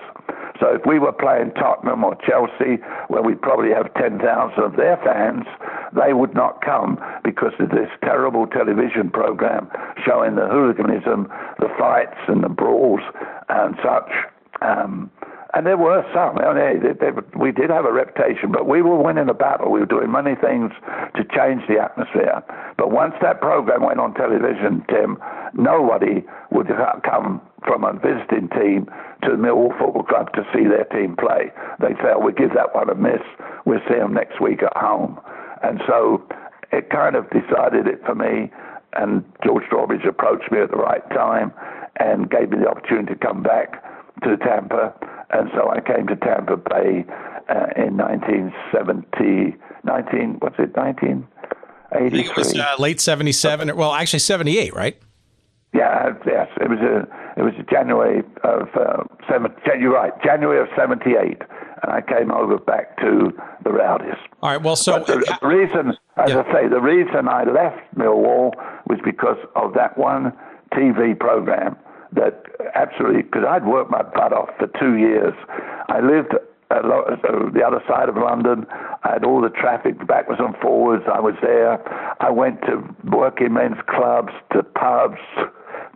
So if we were playing Tottenham or Chelsea, where we probably have 10,000 of their fans, they would not come because of this terrible television program showing the hooliganism, the fights and the brawls and such. Um, and there were some. I mean, they, they, we did have a reputation, but we were winning a battle. We were doing many things to change the atmosphere. But once that program went on television, Tim, nobody would come from a visiting team to the Millwall Football Club to see their team play. They'd felt we'll give that one a miss. We'll see them next week at home. And so it kind of decided it for me. And George Strawbridge approached me at the right time and gave me the opportunity to come back to Tampa and so I came to Tampa Bay uh, in 1970, 19, what's it, 1983? it was uh, late 77, well, actually 78, right? Yeah, yes, it was a it was January of uh, seven. You're right, January of '78, and I came over back to the Rowdies. All right, well, so but the uh, reason, as yeah. I say, the reason I left Millwall was because of that one TV program that absolutely, because I'd worked my butt off for two years. I lived the other side of London. I had all the traffic backwards and forwards. I was there. I went to working men's clubs, to pubs,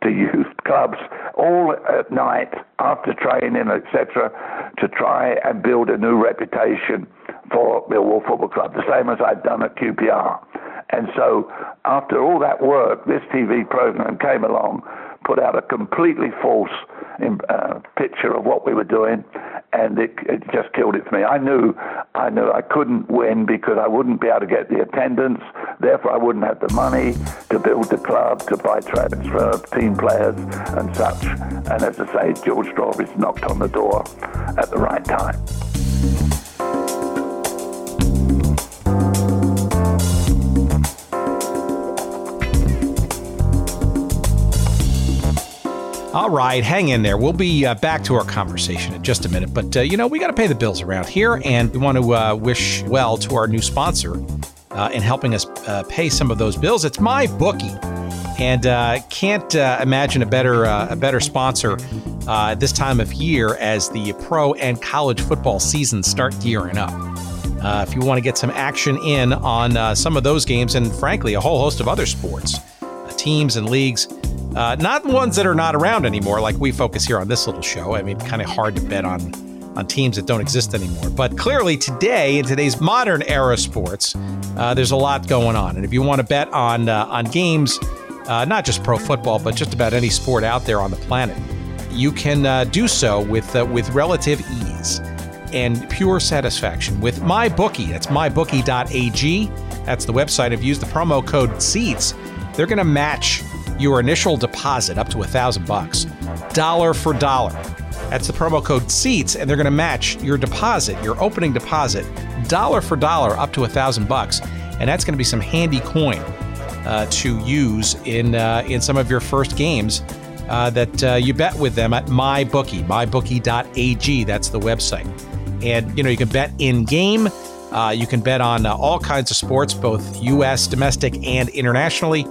to youth clubs, all at night after training, etc., to try and build a new reputation for Millwall Football Club, the same as I'd done at QPR. And so, after all that work, this TV program came along put out a completely false uh, picture of what we were doing, and it, it just killed it for me. I knew, I knew I couldn't win because I wouldn't be able to get the attendance. Therefore, I wouldn't have the money to build the club, to buy transfer team players and such. And as I say, George Strawbridge knocked on the door at the right time. All right, hang in there. We'll be uh, back to our conversation in just a minute. But, uh, you know, we got to pay the bills around here, and we want to uh, wish well to our new sponsor uh, in helping us uh, pay some of those bills. It's my bookie, and uh, can't imagine a better a better sponsor this time of year as the pro and college football seasons start gearing up. if you want to get some action in on some of those games, and frankly, a whole host of other sports, teams and leagues uh, not ones that are not around anymore, like we focus here on this little show. I mean, kind of hard to bet on on teams that don't exist anymore. But clearly, today in today's modern era sports, uh, there's a lot going on. And if you want to bet on uh, on games, uh, not just pro football, but just about any sport out there on the planet, you can uh, do so with uh, with relative ease and pure satisfaction with MyBookie. That's mybookie.ag. That's the website. If you use the promo code SEATS, they're going to match your initial deposit up to a thousand bucks, dollar for dollar. That's the promo code SEATS, and they're going to match your deposit, your opening deposit, dollar for dollar, up to a thousand bucks, and that's going to be some handy coin uh, to use in uh, in some of your first games uh, that uh, you bet with them at MyBookie, mybookie.ag. That's the website, and you know you can bet in game. Uh, you can bet on uh, all kinds of sports, both U.S., domestic, and internationally.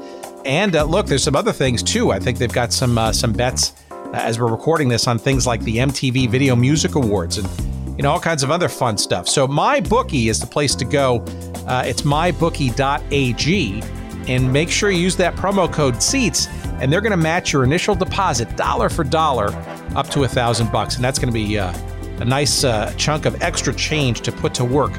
And look, there's some other things too. I think they've got some some bets as we're recording this on things like the MTV Video Music Awards and you know all kinds of other fun stuff. So my bookie is the place to go. Uh, it's mybookie.ag, and make sure you use that promo code SEATS, and they're going to match your initial deposit dollar for dollar up to a thousand bucks, and that's going to be uh, a nice uh, chunk of extra change to put to work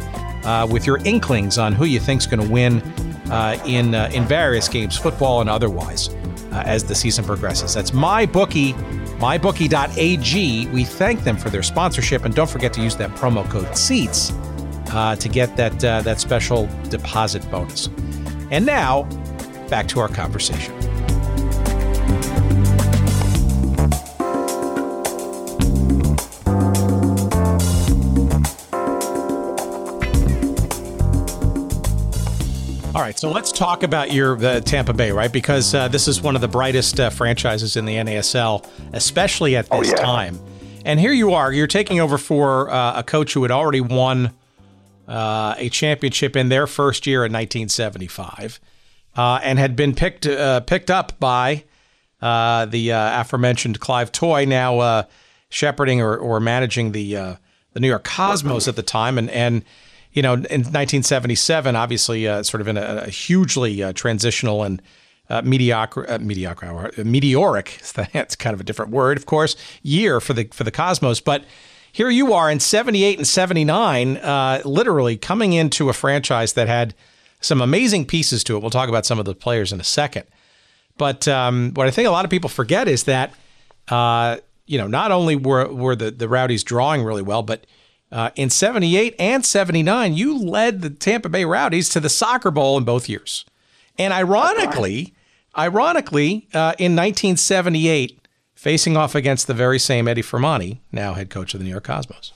uh, with your inklings on who you think's going to win uh, in uh, in various games, football and otherwise uh, as the season progresses. That's MyBookie, mybookie.ag. We thank them for their sponsorship, and don't forget to use that promo code SEATS uh, to get that uh, that special deposit bonus. And now, back to our conversation. Right, so let's talk about your uh, Tampa Bay, right? Because uh, this is one of the brightest uh, franchises in the NASL, especially at this oh, yeah. time. And here you are, you're taking over for uh, a coach who had already won uh, a championship in their first year in 1975, uh, and had been picked picked up by the aforementioned Clive Toye, now shepherding or, or managing the the New York Cosmos at the time, and and you know, in 1977, obviously, uh, sort of in a, a hugely uh, transitional and uh, mediocre, uh, mediocre, uh, meteoric. That's kind of a different word, of course. Year for the for the Cosmos, but here you are in 78 and 79, uh, literally coming into a franchise that had some amazing pieces to it. We'll talk about some of the players in a second. But um, what I think a lot of people forget is that, uh, you know, not only were, were the, the Rowdies drawing really well, but uh, in 78 and 79, you led the Tampa Bay Rowdies to the Soccer Bowl in both years. And ironically, ironically, uh, in 1978, facing off against the very same Eddie Firmani, now head coach of the New York Cosmos.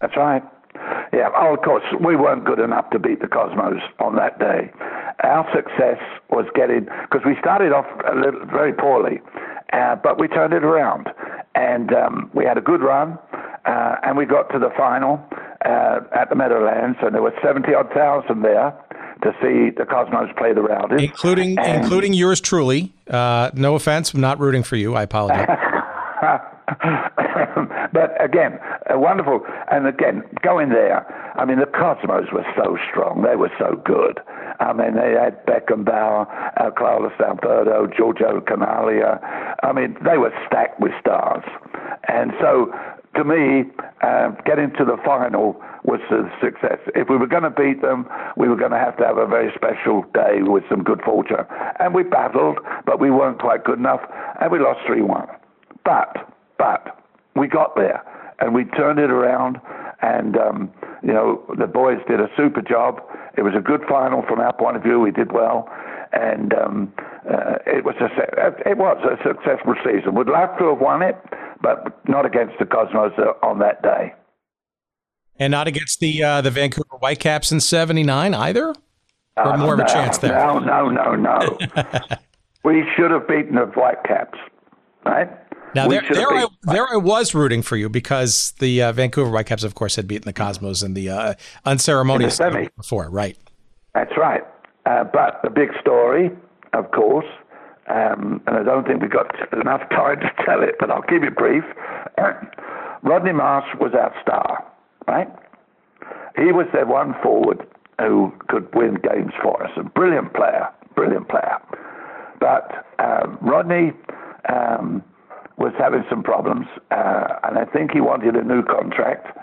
That's right. Yeah, oh, of course, we weren't good enough to beat the Cosmos on that day. Our success was getting, because we started off a little, very poorly, uh, but we turned it around. And um, we had a good run. Uh, and we got to the final uh, at the Meadowlands, and there were 70 odd thousand there to see the Cosmos play the Rowdies. Including, and, including yours truly. Uh, no offense, I'm not rooting for you. I apologize. but again, uh, wonderful. And again, going there, I mean, the Cosmos were so strong. They were so good. I mean, they had Beckenbauer, uh, Carlos Alberto, Giorgio Chinaglia. I mean, they were stacked with stars. And so to me, uh, getting to the final was a success. If we were going to beat them, we were going to have to have a very special day with some good fortune. And we battled, but we weren't quite good enough, and we lost 3 1. But, but, we got there, and we turned it around, and, um, you know, the boys did a super job. It was a good final from our point of view. We did well. And um, uh, it was a it was a successful season. Would love to have won it, but not against the Cosmos on that day. And not against the uh, the Vancouver Whitecaps in '79 either. Or uh, more no, of a chance there. No, no, no, no. we should have beaten the Whitecaps, right? Now there, there I, there I was rooting for you because the uh, Vancouver Whitecaps, of course, had beaten the Cosmos in the uh, unceremonious in the before, right? That's right. Uh, but the big story, of course, um, and I don't think we've got enough time to tell it, but I'll keep it brief. Rodney Marsh was our star, right? He was their one forward who could win games for us. A brilliant player, brilliant player. But um, Rodney um, was having some problems, uh, and I think he wanted a new contract.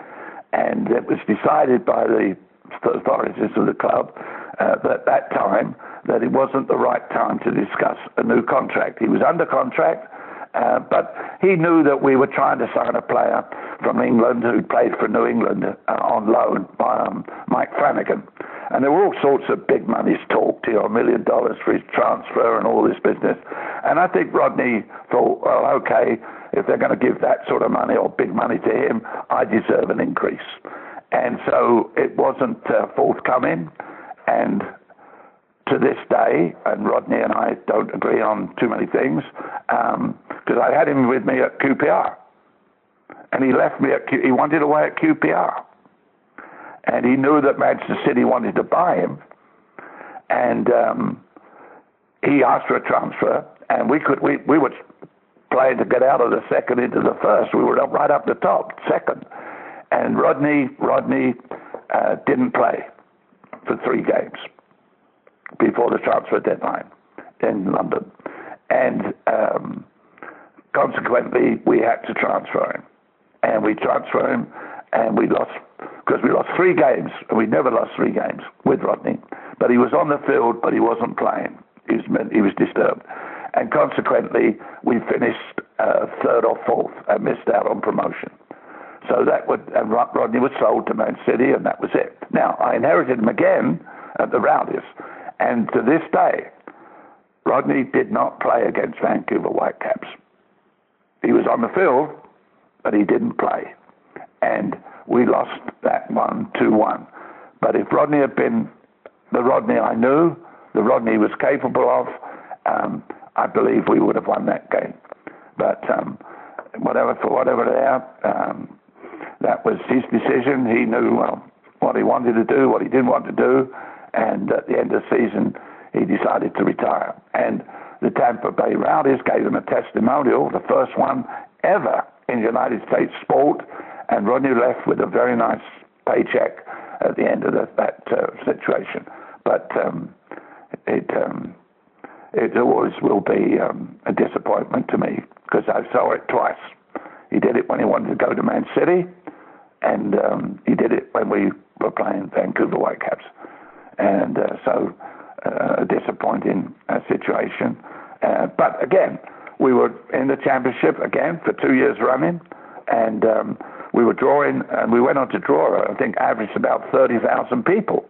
And it was decided by the authorities of the club uh, at that time that it wasn't the right time to discuss a new contract. He was under contract, uh, but he knew that we were trying to sign a player from England who played for New England uh, on loan by um, Mike Flanagan. And there were all sorts of big monies talked, know, a million dollars for his transfer and all this business. And I think Rodney thought, well, okay, if they're going to give that sort of money or big money to him, I deserve an increase. And so it wasn't uh, forthcoming. And to this day, and Rodney and I don't agree on too many things, because um, I had him with me at QPR. And he left me at, Q, he wanted away at QPR. And he knew that Manchester City wanted to buy him. And um, he asked for a transfer, and we could, we, we were playing to get out of the second into the first. We were up, right up the top, second. And Rodney, Rodney uh, didn't play for three games before the transfer deadline in London. And um, consequently, we had to transfer him. And we transferred him, and we lost, because we lost three games, and we never lost three games with Rodney. But he was on the field, but he wasn't playing. He was, he was disturbed. And consequently, we finished uh, third or fourth and missed out on promotion. So that would, and Rodney was sold to Man City, and that was it. Now, I inherited him again at the Rowdies, and to this day, Rodney did not play against Vancouver Whitecaps. He was on the field, but he didn't play. And we lost that one 2 1. But if Rodney had been the Rodney I knew, the Rodney was capable of, um, I believe we would have won that game. But um, whatever, for whatever they are, um, that was his decision. He knew well, what he wanted to do, what he didn't want to do, and at the end of the season, he decided to retire. And the Tampa Bay Rowdies gave him a testimonial, the first one ever in United States sport, and Rodney left with a very nice paycheck at the end of the, that uh, situation. But um, it um, it always will be um, a disappointment to me because I saw it twice. He did it when he wanted to go to Man City, and um, he did it when we were playing Vancouver Whitecaps, and uh, so uh, a disappointing uh, situation. Uh, but again, we were in the championship again for two years running, and um, we were drawing, and we went on to draw. I think averaged about thirty thousand people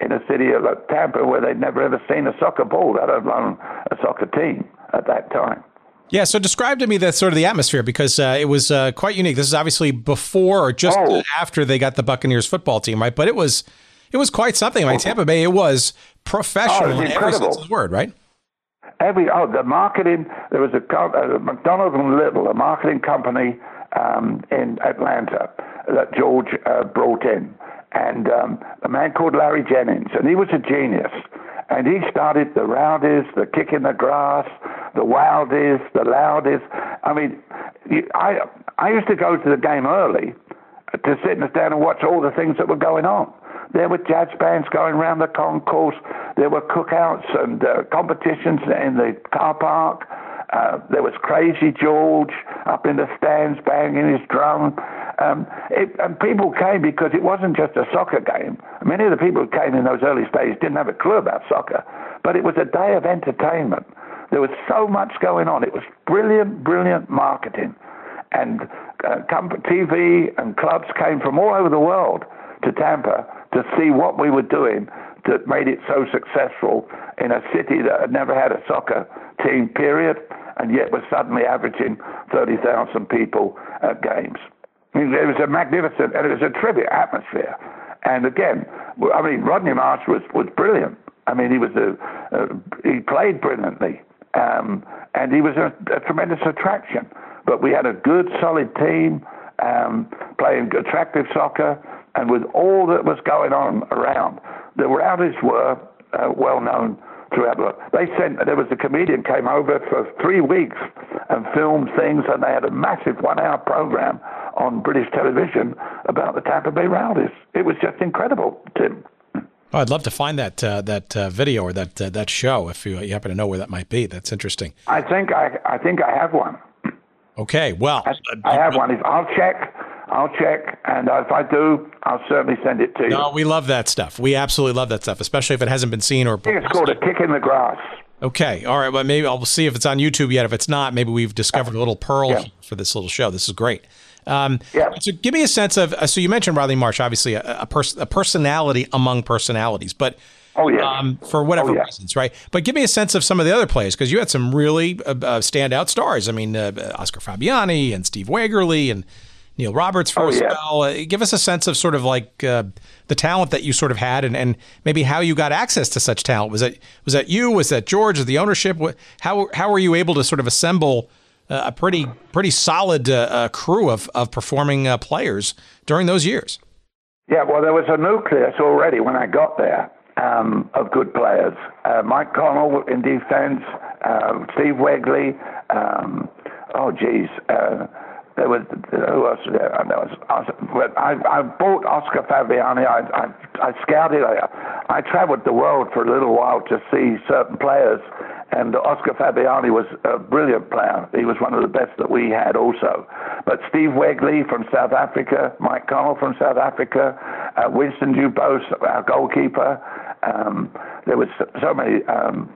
in a city like Tampa where they'd never ever seen a soccer ball, let alone a soccer team at that time. Yeah, so describe to me the sort of the atmosphere because uh, it was uh, quite unique. This is obviously before or just oh. after they got the Buccaneers football team, right? But it was it was quite something. I mean, Tampa Bay, it was professional oh, it was in every sense of the word, right? Every oh, the marketing. There was a, a McDonald and Little, a marketing company um, in Atlanta that George uh, brought in, and um, a man called Larry Jennings, and he was a genius. And he started the Rowdies, the Kick in the Grass, the Wildies, the loudest. I mean, I I used to go to the game early to sit and stand and watch all the things that were going on. There were jazz bands going around the concourse. There were cookouts and uh, competitions in the car park. Uh, there was Crazy George up in the stands banging his drum. Um, it, and people came because it wasn't just a soccer game. Many of the people who came in those early days didn't have a clue about soccer, but it was a day of entertainment. There was so much going on. It was brilliant, brilliant marketing. And uh, TV and clubs came from all over the world to Tampa to see what we were doing that made it so successful in a city that had never had a soccer team, period, and yet was suddenly averaging 30,000 people at games. I mean, it was a magnificent, and it was a terrific atmosphere. And again, I mean, Rodney Marsh was, was brilliant. I mean, he was a, a he played brilliantly, um, and he was a, a, tremendous attraction. But we had a good, solid team um, playing attractive soccer, and with all that was going on around, the Rowdies were uh, well known throughout the world. They sent there was a comedian came over for three weeks and filmed things, and they had a massive one-hour program on British television about the Tampa Bay Rowdies. It was just incredible, Tim. Oh, I'd love to find that uh, that uh, video or that uh, that show if you, you, happen to know where that might be. That's interesting. I think I I think I have one. Okay, well, I, I have one. I'll check. I'll check, and if I do, I'll certainly send it to you. No, we love that stuff. We absolutely love that stuff, especially if it hasn't been seen or. I think it's called a kick in the grass. Okay, all right. Well, maybe I'll see if it's on YouTube yet. If it's not, maybe we've discovered a little pearl yeah. for this little show. This is great. Um, yeah. So give me a sense of. Uh, so you mentioned Rodney Marsh, obviously a, a, pers- a personality among personalities, but Oh yeah. Um, for whatever oh, yeah. reasons, right? But give me a sense of some of the other players because you had some really uh, uh, standout stars. I mean, uh, Oscar Fabiani and Steve Wegerle and Neil Roberts for oh, a yeah. spell. Uh, give us a sense of sort of like uh, the talent that you sort of had, and, and maybe how you got access to such talent. Was that was that you? Was that George? Was the ownership? How how were you able to sort of assemble uh, a pretty pretty solid uh, crew of of performing uh, players during those years? Yeah, well, there was a nucleus already when I got there um, of good players. Uh, Mike Connell in defense, uh, Steve Wegerle. Um, oh, geez. Uh, there was who else was there? There was I, I bought Oscar Fabiani. I, I, I scouted. I, I traveled the world for a little while to see certain players, and Oscar Fabiani was a brilliant player. He was one of the best that we had also. But Steve Wegerle from South Africa, Mike Connell from South Africa, uh, Winston Dubose, our goalkeeper. Um, there was so many. Um,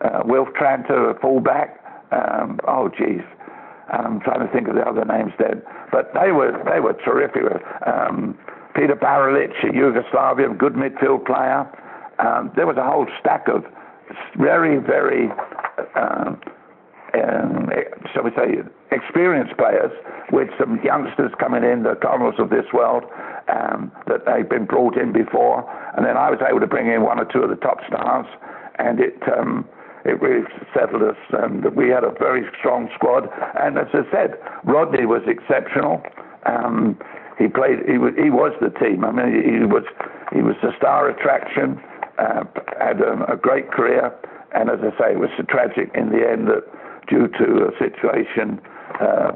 uh, Wilf Tranter, a fullback. Um, oh, geez. I'm trying to think of the other names then, but they were they were terrific. Um, Peter Baralic, a Yugoslavian, good midfield player. Um, there was a whole stack of very very, um, um, shall we say, experienced players with some youngsters coming in, the Connells of this world, um, that they've been brought in before, and then I was able to bring in one or two of the top stars, and it. Um, it really settled us, and we had a very strong squad. And as I said, Rodney was exceptional. Um, he played. He was, he was the team. I mean, he was he was the star attraction. Uh, had a, a great career, and as I say, it was so tragic in the end that due to a situation uh,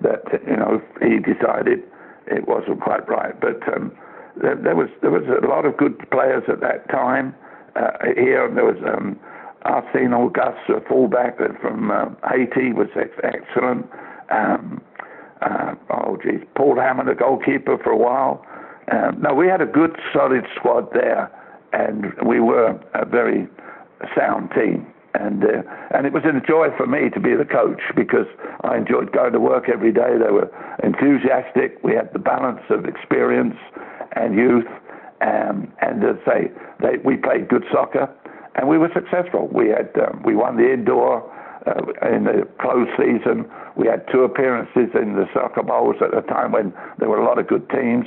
that you know he decided it wasn't quite right. But um, there, there was there was a lot of good players at that time uh, here. There was. Um, Arsene Auguste, a fullback from uh, Haiti, was ex- excellent. Um, uh, oh, geez, Paul Hammond, a goalkeeper for a while. Um, no, we had a good, solid squad there, and we were a very sound team. And uh, and it was a joy for me to be the coach because I enjoyed going to work every day. They were enthusiastic. We had the balance of experience and youth, um, and as say, they, we played good soccer and we were successful. We had um, we won the indoor uh, in the closed season. We had two appearances in the soccer bowls at a time when there were a lot of good teams,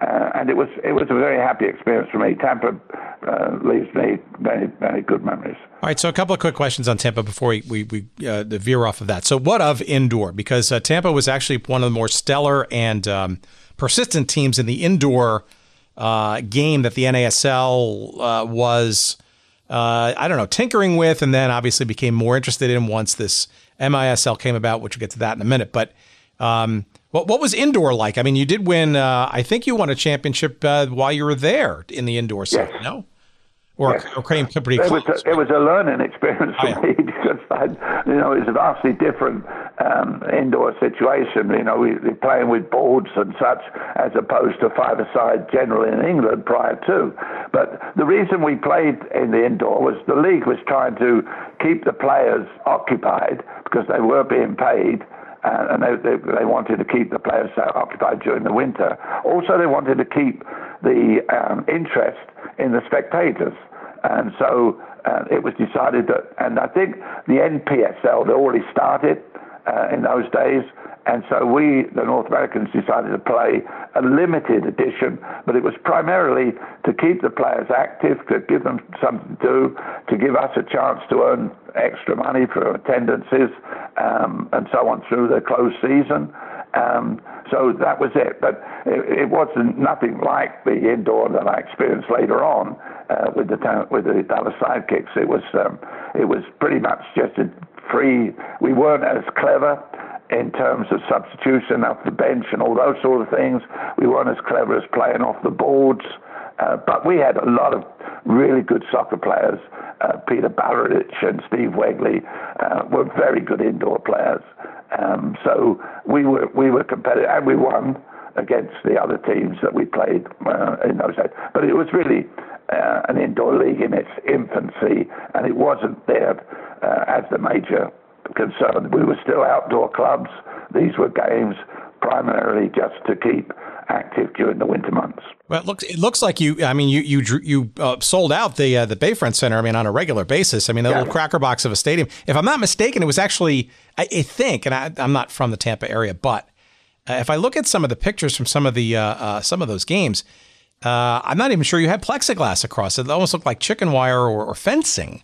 uh, and it was it was a very happy experience for me. Tampa uh, leaves me very very good memories. All right, so a couple of quick questions on Tampa before we we, we uh, veer off of that. So, what of indoor? Because uh, Tampa was actually one of the more stellar and um, persistent teams in the indoor uh, game that the NASL was uh, I don't know, tinkering with, and then obviously became more interested in once this MISL came about, which we'll get to that in a minute. But um, what what was indoor like? I mean, you did win. Uh, I think you won a championship uh, while you were there in the indoor side. Yes. No. Or, Yes. or came pretty It was, a, it was a learning experience for Oh, yeah. me because I, you know, it's a vastly different um, indoor situation. You know, we, we're playing with boards and such as opposed to five-a-side generally in England prior to. But the reason we played in the indoor was the league was trying to keep the players occupied because they were being paid. Uh, and they, they, they wanted to keep the players uh, occupied during the winter. Also, they wanted to keep the um, interest in the spectators. And so uh, it was decided that, and I think the NPSL, they already started uh, in those days. And so we, the North Americans, decided to play a limited edition, but it was primarily to keep the players active, to give them something to do, to give us a chance to earn extra money for attendances, um, and so on through the closed season. Um, so that was it. But it, it wasn't nothing like the indoor that I experienced later on uh, with the with the Dallas Sidekicks. It was um, it was pretty much just a free. We weren't as clever in terms of substitution off the bench and all those sort of things. We weren't as clever as playing off the boards. Uh, but we had a lot of really good soccer players. Uh, Peter Baralic and Steve Wegerle uh, were very good indoor players. Um, so we were we were competitive and we won against the other teams that we played uh, in those days. But it was really uh, an indoor league in its infancy, and it wasn't there uh, as the major concern. We were still outdoor clubs. These were games primarily just to keep active during the winter months. Well, it looks it looks like you. I mean, you you you uh, sold out the uh, the Bayfront Center. I mean, on a regular basis. I mean, a yeah. little cracker box of a stadium. If I'm not mistaken, it was actually I, I think, and I, am not from the Tampa area, but uh, if I look at some of the pictures from some of the uh, uh, some of those games, uh, I'm not even sure you had plexiglass across it. It almost looked like chicken wire or, or fencing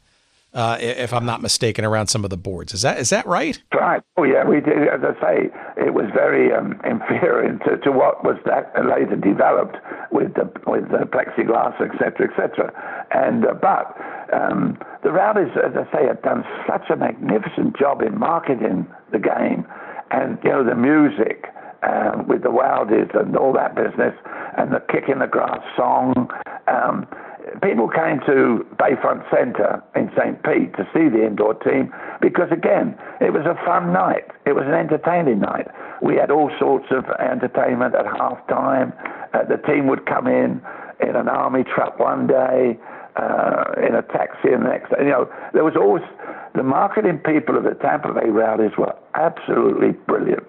uh, if I'm not mistaken, around some of the boards. Is that is that right? Right. Oh yeah, we did. As I say, it was very um, inferior to, to what was that later developed with the with the plexiglass, etc., etc. And uh, but um, the Rowdies, as I say, have done such a magnificent job in marketing the game, and you know the music. Um, with the Rowdies and all that business, and the kick in the grass song, um, people came to Bayfront Centre in St. Pete to see the indoor team because, again, it was a fun night. It was an entertaining night. We had all sorts of entertainment at half time. Uh, the team would come in in an army truck one day, uh, in a taxi the next day. You know, there was always the marketing people of the Tampa Bay Rowdies were absolutely brilliant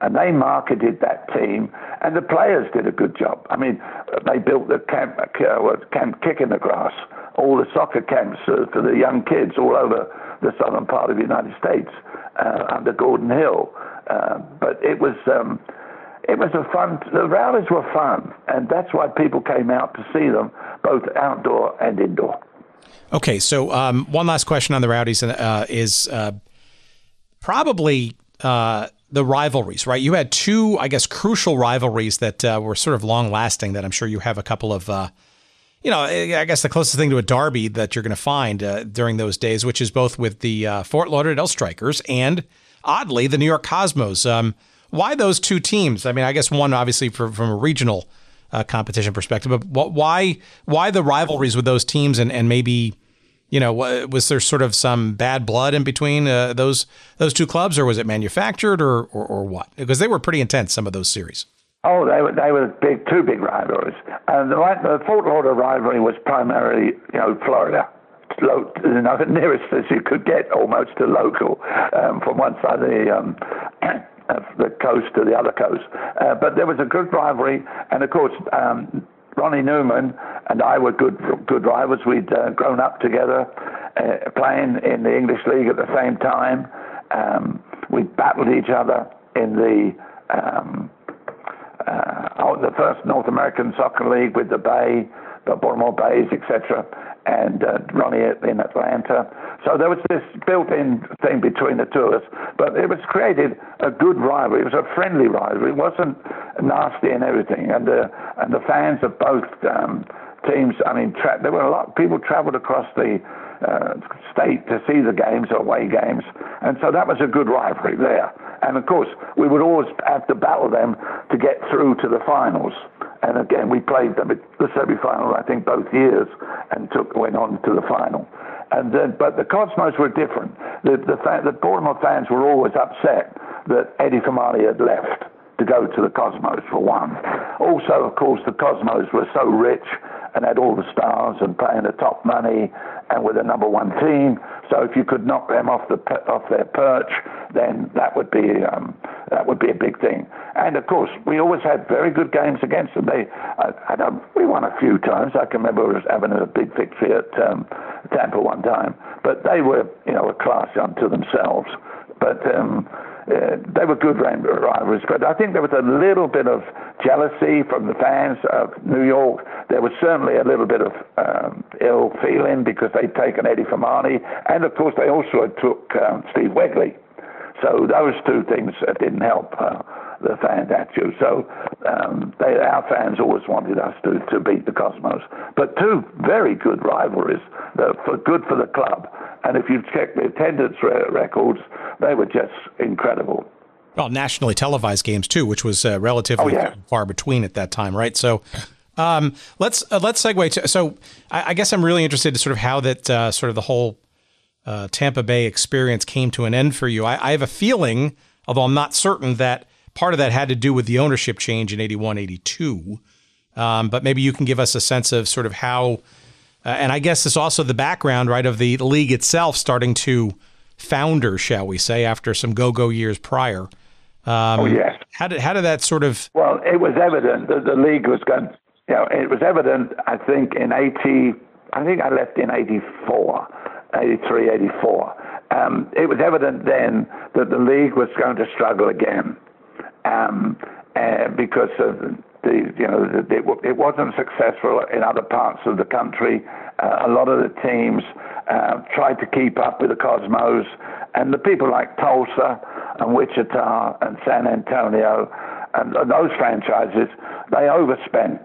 and they marketed that team, and the players did a good job. I mean, they built the camp, uh, camp kick in the grass, all the soccer camps uh, for the young kids all over the southern part of the United States uh, under Gordon Hill. Uh, but it was um, it was a fun. The Rowdies were fun, and that's why people came out to see them, both outdoor and indoor. Okay, so um, one last question on the Rowdies uh, is uh, probably uh, the rivalries, right? You had two, I guess, crucial rivalries that uh, were sort of long lasting. That I'm sure you have a couple of, uh, you know, I guess the closest thing to a derby that you're going to find uh, during those days, which is both with the uh, Fort Lauderdale Strikers and, oddly, the New York Cosmos. Um, why those two teams? I mean, I guess one obviously for, from a regional uh, competition perspective, but why why the rivalries with those teams and and maybe you know, was there sort of some bad blood in between uh, those those two clubs, or was it manufactured, or, or, or what? Because they were pretty intense, some of those series. Oh, they were they were big, two big rivalries. And the, the Fort Lauderdale rivalry was primarily, you know, Florida. Lo- you know, the nearest as you could get almost to local um, from one side of the um, of the coast to the other coast. Uh, but there was a good rivalry, and of course, um, Ronnie Newman and I were good good rivals. We'd uh, grown up together, uh, playing in the English League at the same time. Um, we battled each other in the um, uh, oh, the first North American Soccer League with the Bay, Baltimore Bays, etc and uh, Ronnie in Atlanta. So there was this built-in thing between the two of us, but it was created a good rivalry. It was a friendly rivalry. It wasn't nasty and everything. And the and the fans of both um, teams. I mean, tra- there were a lot. People travelled across the uh, state to see the games, away games, and so that was a good rivalry there. And of course, we would always have to battle them to get through to the finals. And again, we played them at the semi-final, I think, both years, and took went on to the final. And then, but the Cosmos were different. The the, the Baltimore fans were always upset that Eddie Firmani had left to go to the Cosmos for one. Also, of course, the Cosmos were so rich and had all the stars and paying the top money and were the number one team. So if you could knock them off the off their perch, then that would be um, that would be a big thing. And of course, we always had very good games against them. They, I, I we won a few times. I can remember having a big victory at um, Tampa one time, but they were, you know, a class unto themselves. But um, uh, they were good rivals, but I think there was a little bit of jealousy from the fans of New York. There was certainly a little bit of um, ill feeling because they'd taken Eddie Firmani, and of course they also took um, Steve Wegerle. So those two things uh, didn't help. Uh, the fans at you. So um, they, our fans always wanted us to, to beat the Cosmos. But two very good rivalries that for good for the club. And if you check the attendance re- records, they were just incredible. Well, nationally televised games too, which was uh, relatively oh, yeah. far between at that time, right? So. Um, let's uh, let's segue to. So, I, I, guess I'm really interested to sort of how that uh, sort of the whole uh, Tampa Bay experience came to an end for you. I, I, have a feeling, although I'm not certain, that part of that had to do with the ownership change in 81, 82. Um, but maybe you can give us a sense of sort of how, uh, and I guess it's also the background, right, of the league itself starting to founder, shall we say, after some go go years prior. Um, oh yes. How did how did that sort of? Well, it was evident that the league was going. You know, it was evident. I think in eighty. I think I left in 84, 83, 84. Um, it was evident then that the league was going to struggle again um, uh, because of the, you know, the, it, wasn't successful in other parts of the country. Uh, a lot of the teams uh, tried to keep up with the Cosmos, and the people like Tulsa and Wichita and San Antonio and, and those franchises, they overspent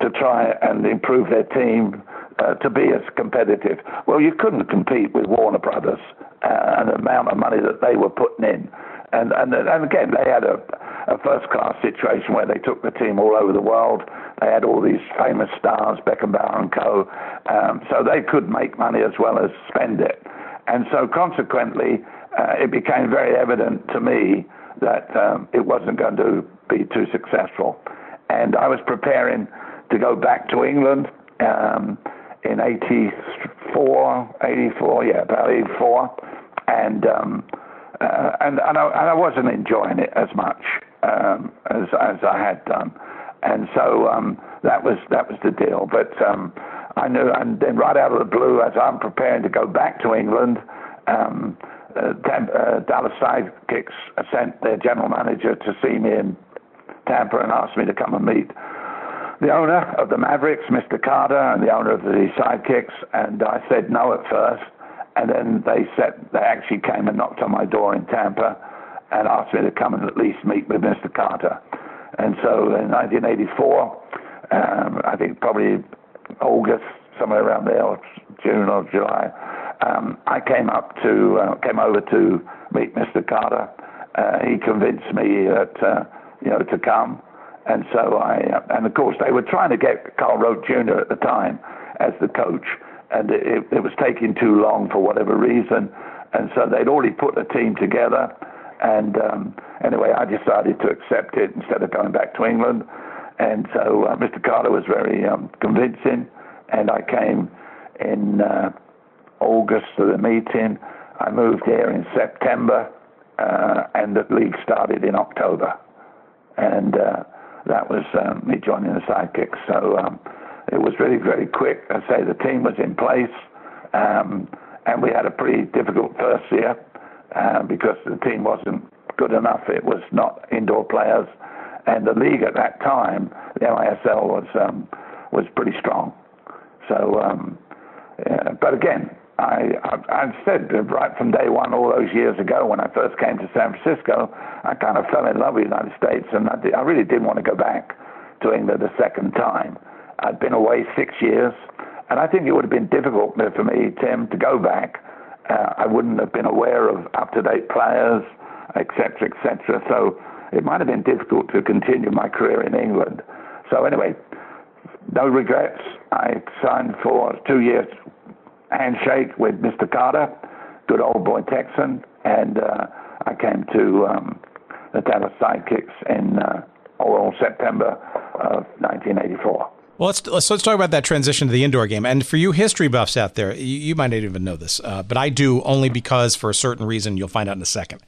to try and improve their team uh, to be as competitive. Well, you couldn't compete with Warner Brothers uh, and the amount of money that they were putting in. And, and, and again, they had a, a first class situation where they took the team all over the world. They had all these famous stars, Beckenbauer and co. Um, so they could make money as well as spend it. And so consequently, uh, it became very evident to me that um, it wasn't going to be too successful. And I was preparing to go back to England. Um, in 84, 84, yeah, about 84, and um, uh, and and I, and I wasn't enjoying it as much um, as as I had done, and so um, that was that was the deal. But um, I knew, and then right out of the blue, as I'm preparing to go back to England. Um, uh, uh, Dallas Sidekicks sent their general manager to see me in Tampa and asked me to come and meet the owner of the Mavericks, Mr. Carter, and the owner of the Sidekicks, and I said no at first, and then they said they actually came and knocked on my door in Tampa, and asked me to come and at least meet with Mr. Carter, and so in 1984, um, I think probably August, somewhere around there, or June or July, um, I came up to uh, came over to meet Mr. Carter. Uh, he convinced me that uh, you know to come. And so I, uh, and of course, they were trying to get Kyle Rote Jr. at the time as the coach, and it, it was taking too long for whatever reason. And so they'd already put a team together. And um, anyway, I decided to accept it instead of going back to England. And so uh, Mr. Carter was very um, convincing, and I came in uh, August to the meeting. I moved here in September, uh, and the league started in October. And uh, that was um, me joining the sidekicks. So um, it was really very quick. I say the team was in place, um, and we had a pretty difficult first year uh, because the team wasn't good enough. It was not indoor players, and the league at that time, the MISL was um, was pretty strong. So, um, yeah, but again, I, I, I said right from day one, all those years ago when I first came to San Francisco, I kind of fell in love with the United States, and I, did, I really didn't want to go back to England a second time. I'd been away six years, and I think it would have been difficult for me, Tim, to go back. Uh, I wouldn't have been aware of up-to-date players, etc., etc. So it might have been difficult to continue my career in England. So anyway, no regrets. I signed for two years handshake with Mr. Carter, good old boy Texan, and uh, I came to um, the Dallas Sidekicks in uh, September of 1984. Well, let's, let's let's talk about that transition to the indoor game. And for you history buffs out there, you, you might not even know this, uh, but I do only because for a certain reason you'll find out in a second.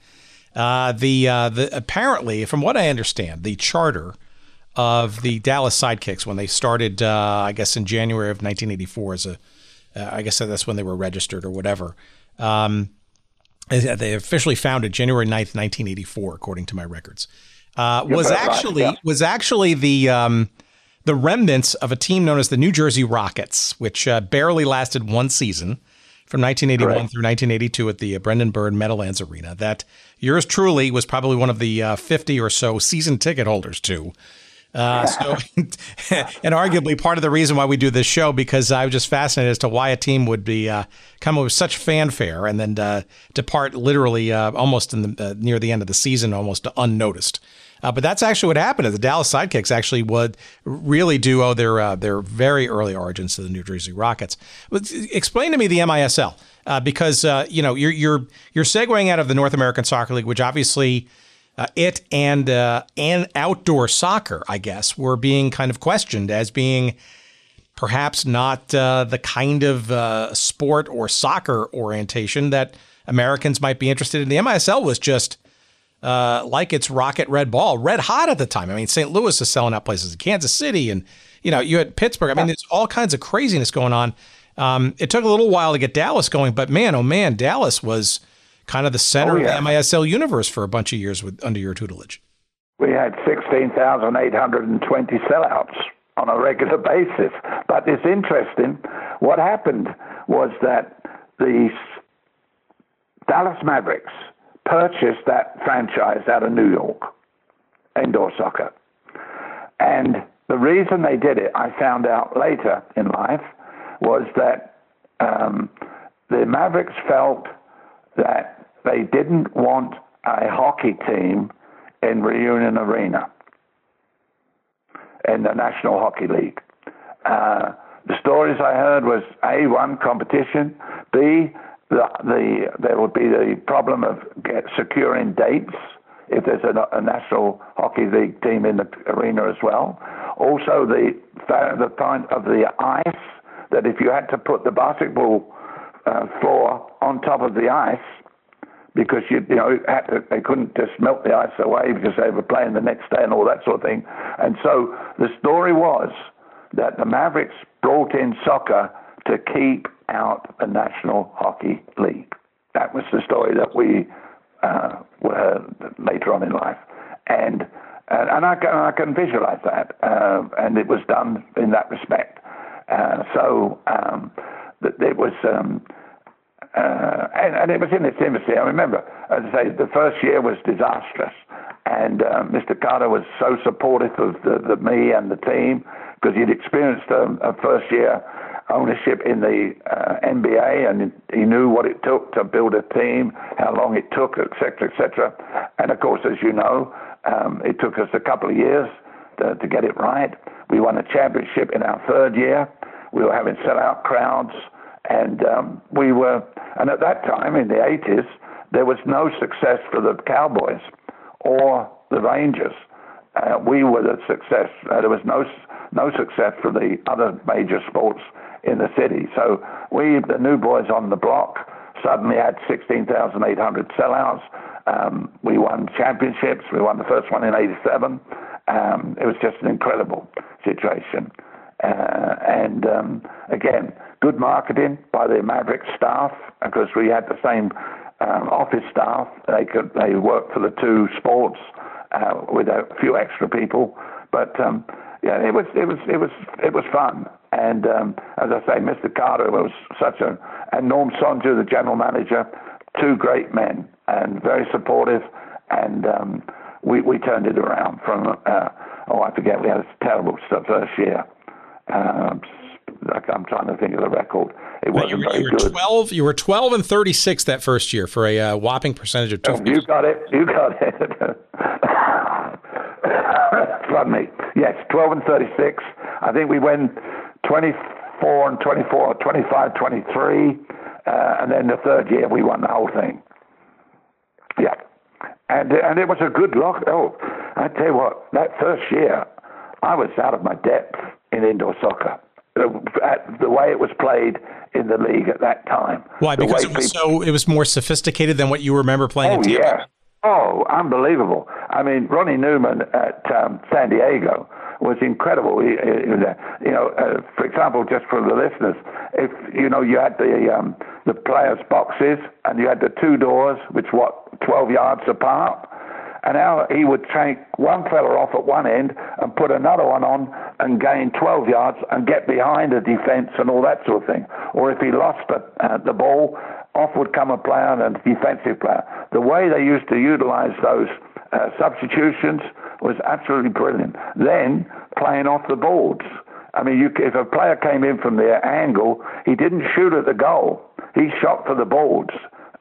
Uh, the uh, the apparently, from what I understand, the charter of the Dallas Sidekicks when they started, uh, I guess in January of 1984 as a uh, I guess that's when they were registered or whatever. Um, they officially founded January 9th, 1984, according to my records. Uh, was actually was actually the um, the remnants of a team known as the New Jersey Rockets, which uh, barely lasted one season from 1981 Correct. through 1982 at the uh, Brendan Byrne Meadowlands Arena. That yours truly was probably one of the uh, 50 or so season ticket holders to. Uh, so, and arguably part of the reason why we do this show because I was just fascinated as to why a team would be uh, come with such fanfare and then uh, depart literally uh, almost in the uh, near the end of the season, almost unnoticed. Uh, but that's actually what happened. The Dallas Sidekicks actually would really do owe their their very early origins to the New Jersey Rockets. Explain to me the MISL because you know you're you're you're segueing out of the North American Soccer League, which obviously uh, it and uh, and outdoor soccer, I guess, were being kind of questioned as being perhaps not uh, the kind of uh, sport or soccer orientation that Americans might be interested in. The MISL was just uh, like it's rocket red ball, red hot at the time. I mean, St. Louis is selling out places, in Kansas City, and you know, you had Pittsburgh. I mean, there's all kinds of craziness going on. Um, it took a little while to get Dallas going, but man, oh man, Dallas was kind of the center oh, yeah. of the MISL universe for a bunch of years with under your tutelage. We had 16,820 sellouts on a regular basis. But it's interesting. What happened was that the Dallas Mavericks purchased that franchise out of New York, indoor soccer. And the reason they did it, I found out later in life, was that um, the Mavericks felt that they didn't want a hockey team in Reunion Arena in the National Hockey League. Uh, the stories I heard was A, one, competition, B, the, the, there would be the problem of get, securing dates if there's a, a, National Hockey League team in the arena as well. Also, the, the point of the ice, that if you had to put the basketball uh, floor on top of the ice, because you, you know to, they couldn't just melt the ice away because they were playing the next day and all that sort of thing. And so the story was that the Mavericks brought in soccer to keep out the National Hockey League. That was the story that we uh, were later on in life, and and, and I, can, I can visualize that, uh, and it was done in that respect. Uh, so um, it was. Um, uh, and, and, it was in its infancy. I remember, as I say, the first year was disastrous, and uh, Mr. Carter was so supportive of the, the me and the team because he'd experienced a, a, first year ownership in the uh, NBA, and he knew what it took to build a team, how long it took, etc., etc. And of course, as you know, um, it took us a couple of years to, to get it right. We won a championship in our third year. We were having sellout crowds. And um, we were, and at that time in the 80s, there was no success for the Cowboys or the Rangers. Uh, we were the success. Uh, there was no no success for the other major sports in the city. So we, the new boys on the block, suddenly had 16,800 sellouts. Um, we won championships. We won the first one in '87. Um, it was just an incredible situation. Uh, and um, again, good marketing by the Maverick staff because we had the same um, office staff. They could they worked for the two sports uh, with a few extra people, but um, yeah, it was it was it was it was fun. And um, as I say, Mr. Carter was such a and Norm Sonju, the general manager, two great men and very supportive. And um, we we turned it around from uh, oh I forget we had a terrible first year. Uh, I'm trying to think of the record. It wasn't you were, very you were good. 12, you were 12 and 36 that first year for a uh, whopping percentage of two. Oh, you got it. You got it. Pardon me. Yes, 12 and 36. I think we went 24 and 24, 25, 23. Uh, and then the third year we won the whole thing. Yeah. And, and it was a good lock. Oh, I tell you what, that first year, I was out of my depth in indoor soccer. At the way it was played in the league at that time. Why? Because it was people, so it was more sophisticated than what you remember playing. Oh yeah. Oh, unbelievable! I mean, Ronnie Newman at um, San Diego was incredible. He, he, you know, uh, for example, just for the listeners, if you know you had the um, the players' boxes and you had the two doors, which what twelve yards apart and now he would take one fella off at one end and put another one on and gain 12 yards and get behind the defence and all that sort of thing. Or if he lost the, uh, the ball, off would come a player and a defensive player. The way they used to utilize those uh, substitutions was absolutely brilliant. Then playing off the boards. I mean, you, if a player came in from the angle, he didn't shoot at the goal. He shot for the boards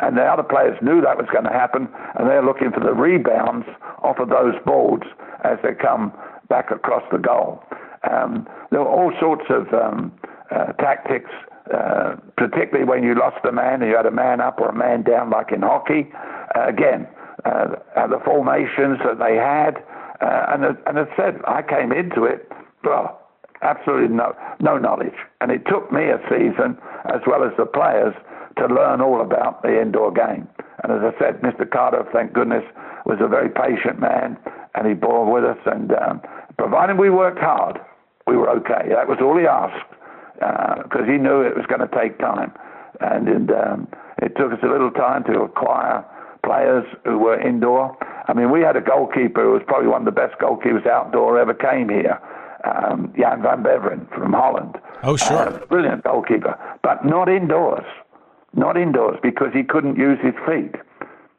and the other players knew that was going to happen, and they're looking for the rebounds off of those boards as they come back across the goal. Um, there were all sorts of um, uh, tactics, uh, particularly when you lost a man you had a man up or a man down, like in hockey. Uh, again, uh, the formations that they had, uh, and, and as I said, I came into it, well, absolutely no, no knowledge. And it took me a season, as well as the players, to learn all about the indoor game. And as I said, Mr. Carter, thank goodness, was a very patient man, and he bore with us. And um, providing we worked hard, we were okay. That was all he asked, because uh, he knew it was going to take time, and, and um, it took us a little time to acquire players who were indoor. I mean, we had a goalkeeper who was probably one of the best goalkeepers outdoor ever came here, um, Jan van Beveren from Holland. Oh, sure. Uh, brilliant goalkeeper, but not indoors. Not indoors because he couldn't use his feet.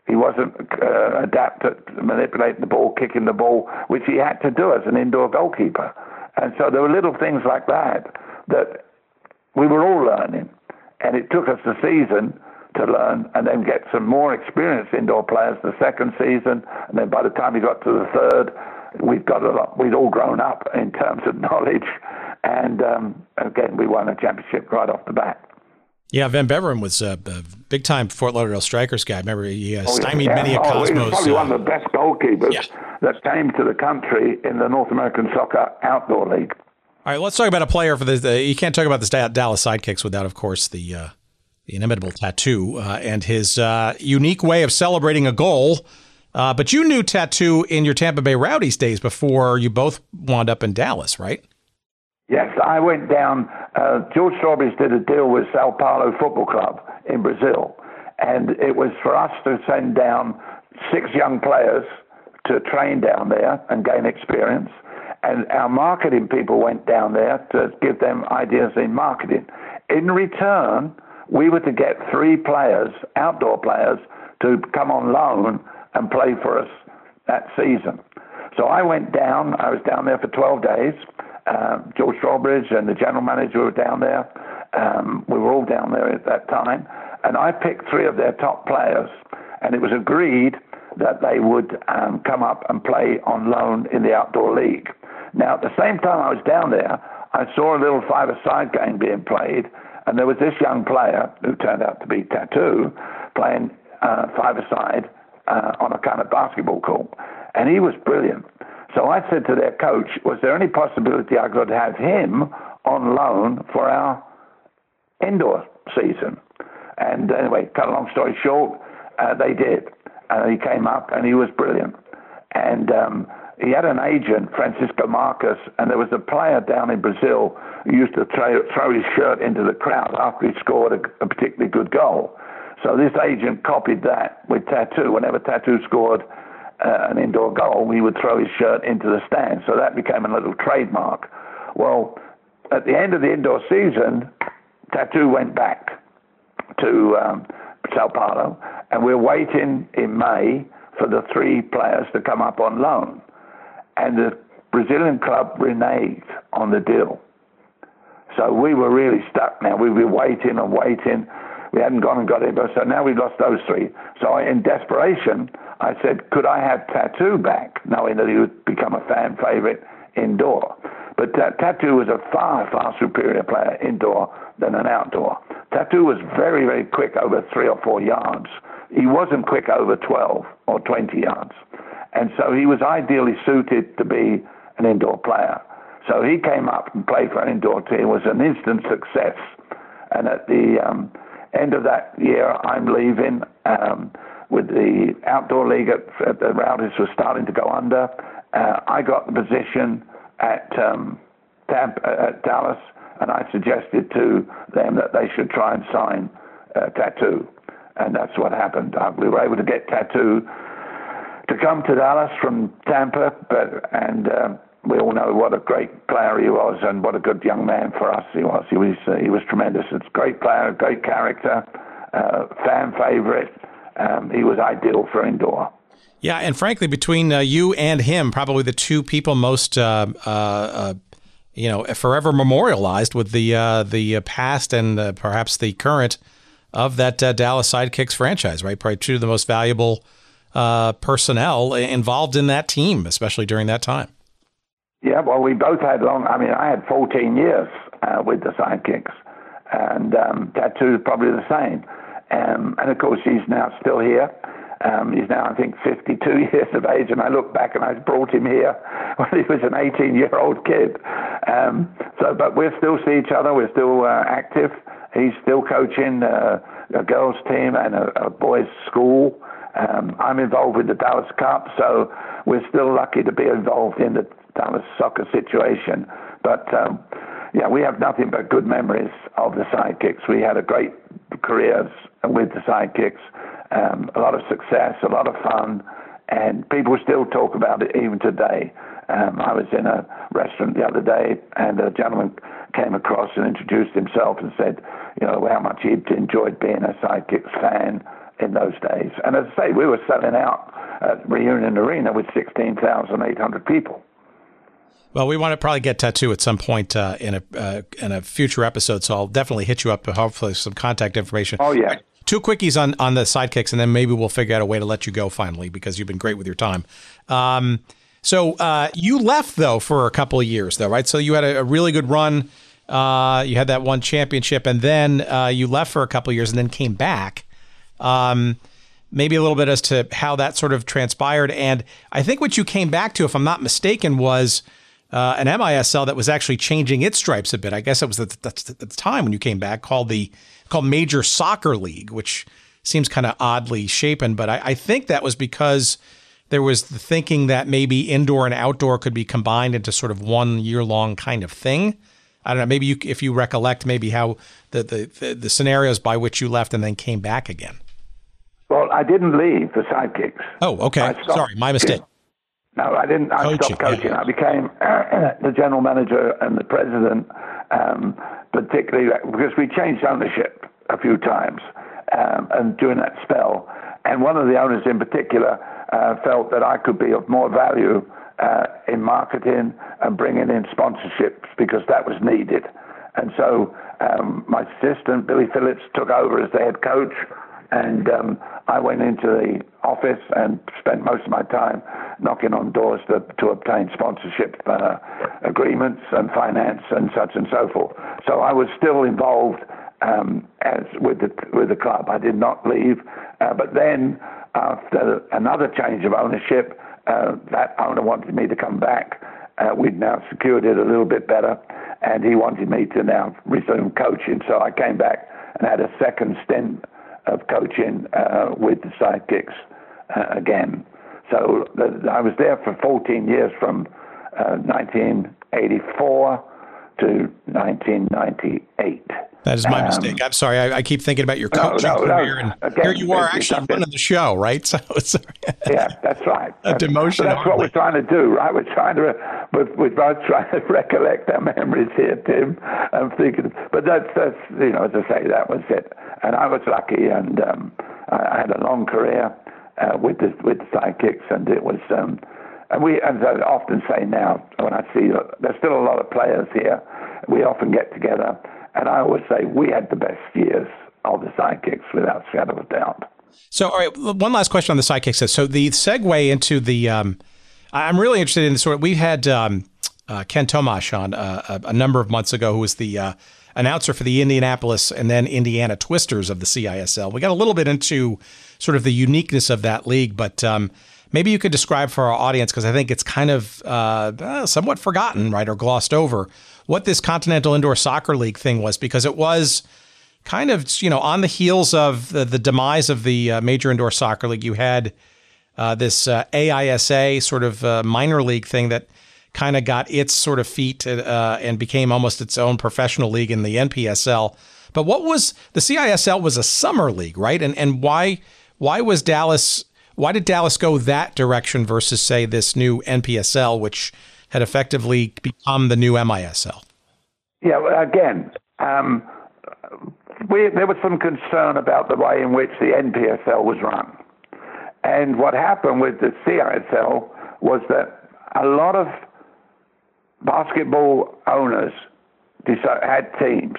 He wasn't uh, adapted to manipulating the ball, kicking the ball, which he had to do as an indoor goalkeeper. And so there were little things like that that we were all learning. And it took us a season to learn and then get some more experienced indoor players the second season. And then by the time we got to the third, we'd got a lot, we'd all grown up in terms of knowledge. And um, again, we won a championship right off the bat. Yeah, Van Beveren was a, a big time Fort Lauderdale Strikers guy. Remember, he uh, oh, stymied yeah. many a oh, Cosmos. He was probably uh, one of the best goalkeepers yeah. that came to the country in the North American Soccer Outdoor League. All right, let's talk about a player for the. the you can't talk about the Dallas Sidekicks without, of course, the uh, the inimitable Tatu uh, and his uh, unique way of celebrating a goal. Uh, but you knew Tatu in your Tampa Bay Rowdies days before you both wound up in Dallas, right? Yes, I went down. Uh, George Strawbridge did a deal with Sao Paulo Football Club in Brazil, and it was for us to send down six young players to train down there and gain experience. And our marketing people went down there to give them ideas in marketing. In return, we were to get three players, outdoor players, to come on loan and play for us that season. So I went down. I was down there for 12 days um, George Strawbridge and the general manager were down there. Um, we were all down there at that time. And I picked three of their top players. And it was agreed that they would um, come up and play on loan in the outdoor league. Now, at the same time I was down there, I saw a little five-a-side game being played, and there was this young player who turned out to be Tatu playing uh, five-a-side uh, on a kind of basketball court, and he was brilliant. So I said to their coach, was there any possibility I could have him on loan for our indoor season? And anyway, cut a long story short, uh, they did. And he came up and he was brilliant. And um, he had an agent, Francisco Marcos, and there was a player down in Brazil who used to throw, throw his shirt into the crowd after he scored a, a particularly good goal. So this agent copied that with Tatu. Whenever Tatu scored uh, an indoor goal, he would throw his shirt into the stand. So that became a little trademark. Well, at the end of the indoor season, Tatu went back to um, Sao Paulo, and we're waiting in May for the three players to come up on loan. And the Brazilian club reneged on the deal. So we were really stuck now. We were waiting and waiting. We hadn't gone and got it, so now we've lost those three. So in desperation, I said, could I have Tatu back, knowing that he would become a fan favorite indoor. But uh, Tatu was a far, far superior player indoor than an outdoor. Tatu was very, very quick over three or four yards. He wasn't quick over 12 or 20 yards. And so he was ideally suited to be an indoor player. So he came up and played for an indoor team, was an instant success. And at the um, end of that year, I'm leaving. Um, with the outdoor league at, at the Rowdies was starting to go under. Uh, I got the position at um, Tampa, uh, at Dallas, and I suggested to them that they should try and sign uh, Tatu, and that's what happened. Uh, we were able to get Tatu to come to Dallas from Tampa, but and uh, we all know what a great player he was and what a good young man for us he was. He was uh, he was tremendous. It's a great player, great character, uh, fan favorite um, he was ideal for indoor. Yeah, and frankly, between uh, you and him, probably the two people most, uh, uh, uh you know, forever memorialized with the the past and perhaps the current of that Dallas Sidekicks franchise. Right, probably two of the most valuable personnel involved in that team, especially during that time. Yeah, well, we both had long. I mean, I had 14 years with the Sidekicks, and um, Tatu probably the same. Um, and of course, he's now still here. Um, he's now, I think, 52 years of age, and I look back and I brought him here when he was an 18-year-old kid. Um, so, but we still see each other. We're still uh, active. He's still coaching uh, a girls' team and a, a boys' school, Um, I'm involved with the Dallas Cup, so we're still lucky to be involved in the Dallas soccer situation. But um, yeah, we have nothing but good memories of the sidekicks. We had a great careers with the sidekicks, um, a lot of success, a lot of fun, and people still talk about it even today. Um, I was in a restaurant the other day, and a gentleman came across and introduced himself and said, you know, how much he'd enjoyed being a sidekicks fan in those days. And as I say, we were selling out at Reunion Arena with 16,800 people. Well, we want to probably get Tatu at some point uh, in a uh, in a future episode, so I'll definitely hit you up. Hopefully, some contact information. Oh yeah. Two quickies on on the sidekicks, and then maybe we'll figure out a way to let you go finally because you've been great with your time. Um, so uh, you left though for a couple of years, though, right? So you had a, a really good run. Uh, you had that one championship, and then uh, you left for a couple of years, and then came back. Um, maybe a little bit as to how that sort of transpired, and I think what you came back to, if I'm not mistaken, was uh, an MISL that was actually changing its stripes a bit. I guess it was at the, the time when you came back called the called Major Soccer League, which seems kind of oddly shapen. But I, I, think that was because there was the thinking that maybe indoor and outdoor could be combined into sort of one year long kind of thing. I don't know. Maybe you, if you recollect, maybe how the, the, the scenarios by which you left and then came back again. Well, I didn't leave the sidekicks. Oh, okay. Sorry, my mistake. No, I didn't. I coaching, stopped coaching. Yeah. I became the general manager and the president, um, particularly because we changed ownership a few times, um, and during that spell, and one of the owners in particular uh, felt that I could be of more value uh, in marketing and bringing in sponsorships because that was needed. And so um, my assistant Billy Phillips took over as the head coach and um, I went into the office and spent most of my time knocking on doors to, to obtain sponsorship uh, agreements and finance and such and so forth. So I was still involved um, as with the with the club. I did not leave, uh, but then after another change of ownership, uh, that owner wanted me to come back. Uh, we'd now secured it a little bit better, and he wanted me to now resume coaching. So I came back and had a second stint of coaching uh, with the sidekicks uh, again. So I was there for 14 years from uh, 1984 to 1998. That is my um, mistake. I'm sorry. I, I, keep thinking about your coaching no, no, career, no. and Again, here you are actually running the show, right? So it's yeah, that's right. A demotion. That's what we're trying to do, right? We're trying to we're, we're both trying to recollect our memories here, Tim. I'm thinking, but that's that's you know, as I say, that was it. And I was lucky, and um, I, I had a long career uh, with the with the sidekicks, and it was. Um, and we, as I often say now, when I see there's still a lot of players here, we often get together and I always say we had the best years of the sidekicks without shadow of a doubt. So, all right, one last question on the sidekicks. So, the segue into the, um, I'm really interested in the sort of, we had um, uh, Ken Tomash on uh, a, a, number of months ago, who was the uh, announcer for the Indianapolis and then Indiana Twisters of the CISL. We got a little bit into sort of the uniqueness of that league, but um, maybe you could describe for our audience, because I think it's kind of uh, uh, somewhat forgotten, right, or glossed over what this Continental Indoor Soccer League thing was because it was kind of you know on the heels of the, the demise of the uh, Major Indoor Soccer League. You had uh, this uh, AISA sort of uh, minor league thing that kind of got its sort of feet uh, and became almost its own professional league in the NPSL. But what was the CISL was a summer league, right? And and why why was Dallas why did Dallas go that direction versus say this new NPSL, which had effectively become the new MISL? Yeah, again, um, we, there was some concern about the way in which the NPSL was run. And what happened with the CISL was that a lot of basketball owners had teams.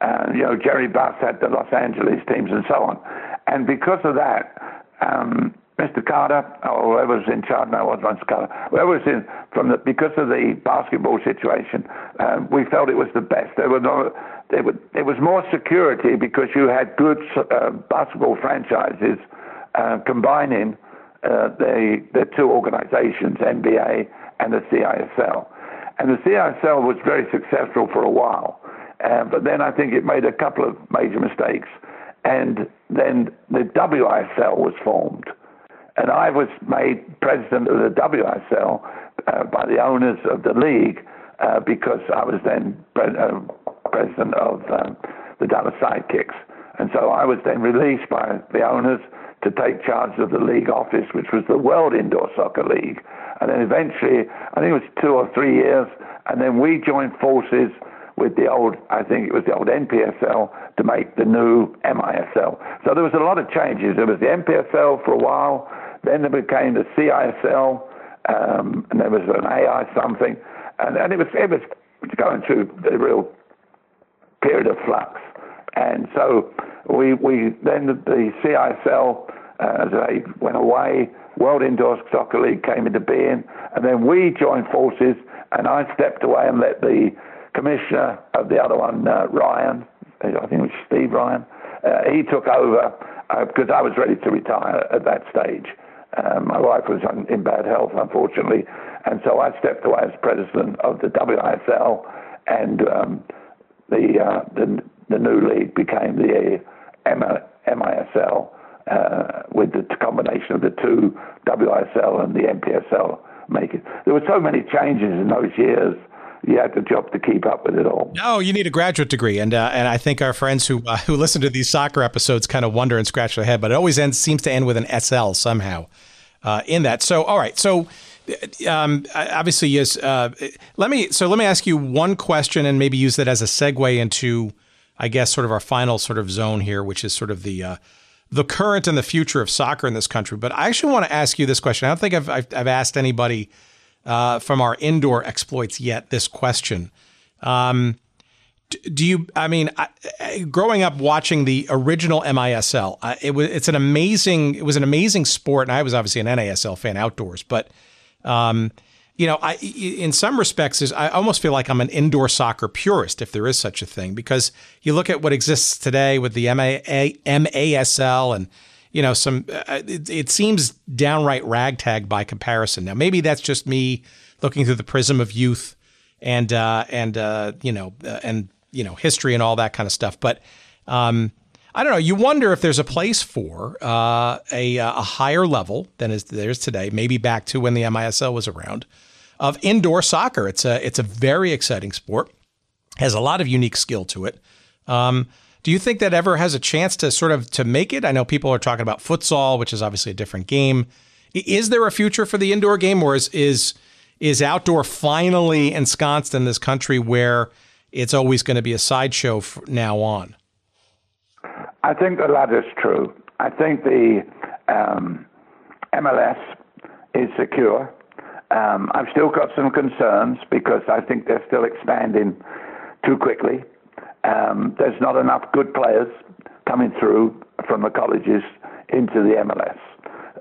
Uh, you know, Jerry Buss had the Los Angeles teams and so on. And because of that, um, Mr. Carter, or whoever was in charge, no, it was Mr. Carter, whoever was in, from the, because of the basketball situation, um, we felt it was the best. There, were no, there, were, there was more security because you had good uh, basketball franchises uh, combining uh, the, the two organizations, NBA and the CISL. And the CISL was very successful for a while. Uh, but then I think it made a couple of major mistakes and then the WISL was formed. And I was made president of the WISL uh, by the owners of the league uh, because I was then pre- uh, president of um, the Dallas Sidekicks. And so I was then released by the owners to take charge of the league office, which was the World Indoor Soccer League. And then eventually, I think it was two or three years, and then we joined forces with the old, I think it was the old NPSL, to make the new MISL. So there was a lot of changes. There was the NPSL for a while, then there became the CISL, um, and there was an AI something, and, and it was it was going through a real period of flux. And so we we then the CISL uh, they went away, World Indoor Soccer League came into being, and then we joined forces, and I stepped away and let the commissioner of the other one, uh, Ryan, I think it was Steve Ryan, uh, he took over because uh, I was ready to retire at that stage. Um, my wife was in bad health, unfortunately, and so I stepped away as president of the WISL, and um, the, uh, the the new league became the MISL uh, with the combination of the two WISL and the NPSL, Make it. There were so many changes in those years you had the job to keep up with it all. No, you need a graduate degree, and uh, and I think our friends who uh, who listen to these soccer episodes kind of wonder and scratch their head, but it always ends seems to end with an SL somehow uh, in that. So, all right, so. Um, obviously, yes. Uh, let me. So, let me ask you one question, and maybe use that as a segue into, I guess, sort of our final sort of zone here, which is sort of the uh, the current and the future of soccer in this country. But I actually want to ask you this question. I don't think I've I've, I've asked anybody uh, from our indoor exploits yet this question. Um, do you? I mean, I, growing up watching the original MISL, uh, it was it's an amazing it was an amazing sport, and I was obviously an NASL fan outdoors, but um, you know, I in some respects is I almost feel like I'm an indoor soccer purist, if there is such a thing, because you look at what exists today with the MA, MASL and you know, some, uh, it, it seems downright ragtag by comparison. Now, maybe that's just me looking through the prism of youth and, uh, and, uh, you know, uh, and, you know, history and all that kind of stuff. But, um, I don't know. You wonder if there's a place for uh, a, uh, a higher level than is there's today, maybe back to when the MISL was around, of indoor soccer. It's a it's a very exciting sport, has a lot of unique skill to it. Um, do you think that ever has a chance to sort of to make it? I know people are talking about futsal, which is obviously a different game. Is there a future for the indoor game, or is is is outdoor finally ensconced in this country where it's always going to be a sideshow from now on? I think the is true. I think the um, MLS is secure. Um, I've still got some concerns because I think they're still expanding too quickly. Um, there's not enough good players coming through from the colleges into the MLS.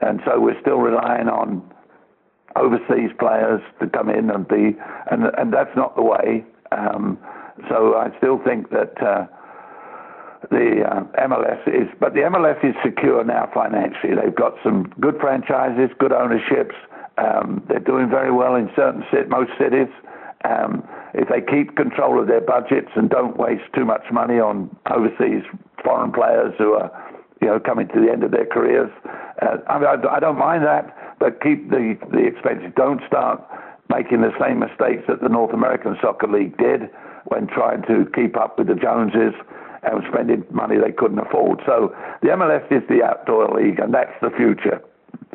And so we're still relying on overseas players to come in and be, and, and that's not the way. Um, so I still think that uh, the uh, MLS is, but the MLS is secure now financially. They've got some good franchises, good ownerships. Um, they're doing very well in certain most cities. Um, if they keep control of their budgets and don't waste too much money on overseas foreign players who are, you know, coming to the end of their careers, uh, I, mean, I, I don't mind that, but keep the the expenses. Don't start making the same mistakes that the North American Soccer League did when trying to keep up with the Joneses and spending money they couldn't afford. So the MLS is the outdoor league, and that's the future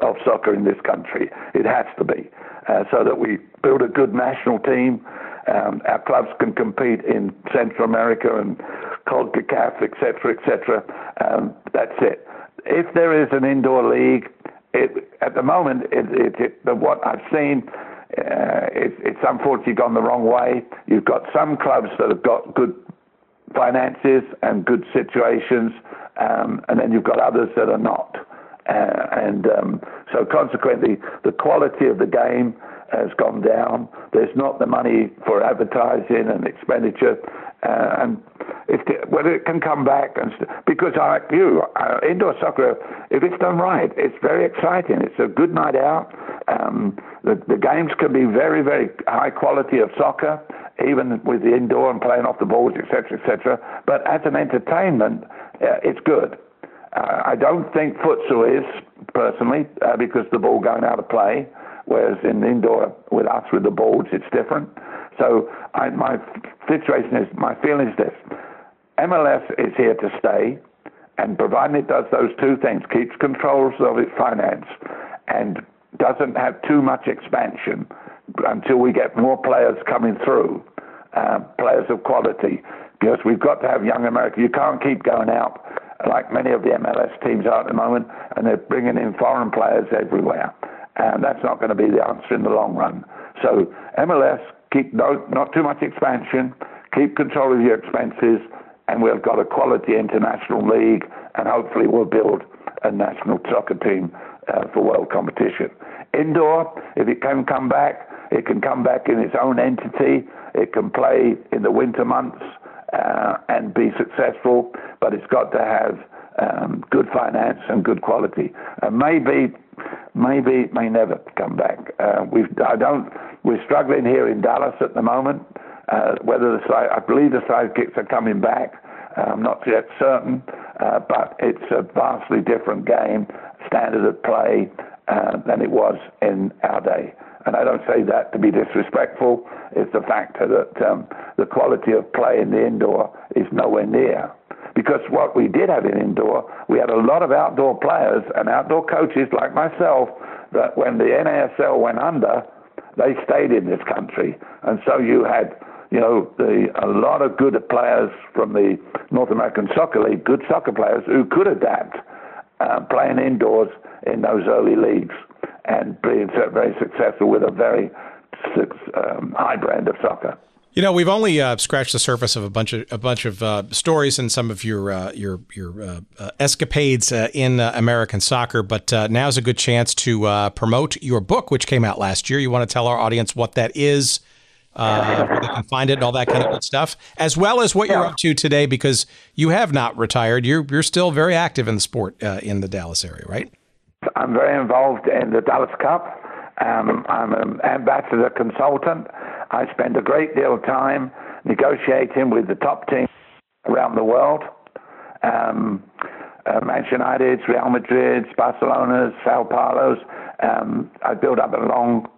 of soccer in this country. It has to be, uh, so that we build a good national team. Um, our clubs can compete in Central America and CONCACAF, etc., etc. Um, that's it. If there is an indoor league, it, at the moment, it, it, it, what I've seen, uh, it's unfortunately gone the wrong way. You've got some clubs that have got good finances and good situations, um, and then you've got others that are not. Uh, and um, so, consequently, the quality of the game has gone down. There's not the money for advertising and expenditure, uh, and if the, whether it can come back and st- because like you, uh, indoor soccer, if it's done right, it's very exciting. It's a good night out. Um, the, the games can be very, very high quality of soccer, even with the indoor and playing off the balls, etc., etc. But as an entertainment, uh, it's good. Uh, I don't think futsal is personally uh, because the ball going out of play, whereas in indoor with us with the balls it's different. So I, my situation is my feeling is this: MLS is here to stay, and providing it does those two things, keeps controls of its finance, and doesn't have too much expansion until we get more players coming through, uh, players of quality. Because we've got to have young America. You can't keep going out like many of the MLS teams are at the moment, and they're bringing in foreign players everywhere. And that's not going to be the answer in the long run. So MLS, keep no, not too much expansion, keep control of your expenses, and we've got a quality international league, and hopefully we'll build a national soccer team uh, for world competition. Indoor, if it can come back, it can come back in its own entity. It can play in the winter months uh, and be successful, but it's got to have um, good finance and good quality. And maybe, maybe it may never come back. Uh, we've, I don't. We're struggling here in Dallas at the moment. Uh, whether the side, I believe the sidekicks are coming back. Uh, I'm not yet certain, uh, but it's a vastly different game, standard of play uh, than it was in our day. And I don't say that to be disrespectful. It's the factor that um, the quality of play in the indoor is nowhere near. Because what we did have in indoor, we had a lot of outdoor players and outdoor coaches like myself that when the NASL went under, they stayed in this country. And so you had you know, the, a lot of good players from the North American Soccer League, good soccer players who could adapt uh, playing indoors in those early leagues and being very successful with a very um, high brand of soccer. You know, we've only uh, scratched the surface of a bunch of a bunch of uh, stories and some of your uh, your your uh, uh, escapades uh, in American soccer. But now's a good chance to promote your book, which came out last year. You want to tell our audience what that is, where they can find it, and all that kind of good stuff, as well as what you're up to today, because you have not retired. You're you're still very active in the sport in the Dallas area, right? I'm very involved in the Dallas Cup. Um, I'm an ambassador consultant. I spend a great deal of time negotiating with the top teams around the world. Um, uh, Manchester United, Real Madrid, Barcelona, Sao Paulo's. Um, I build up a long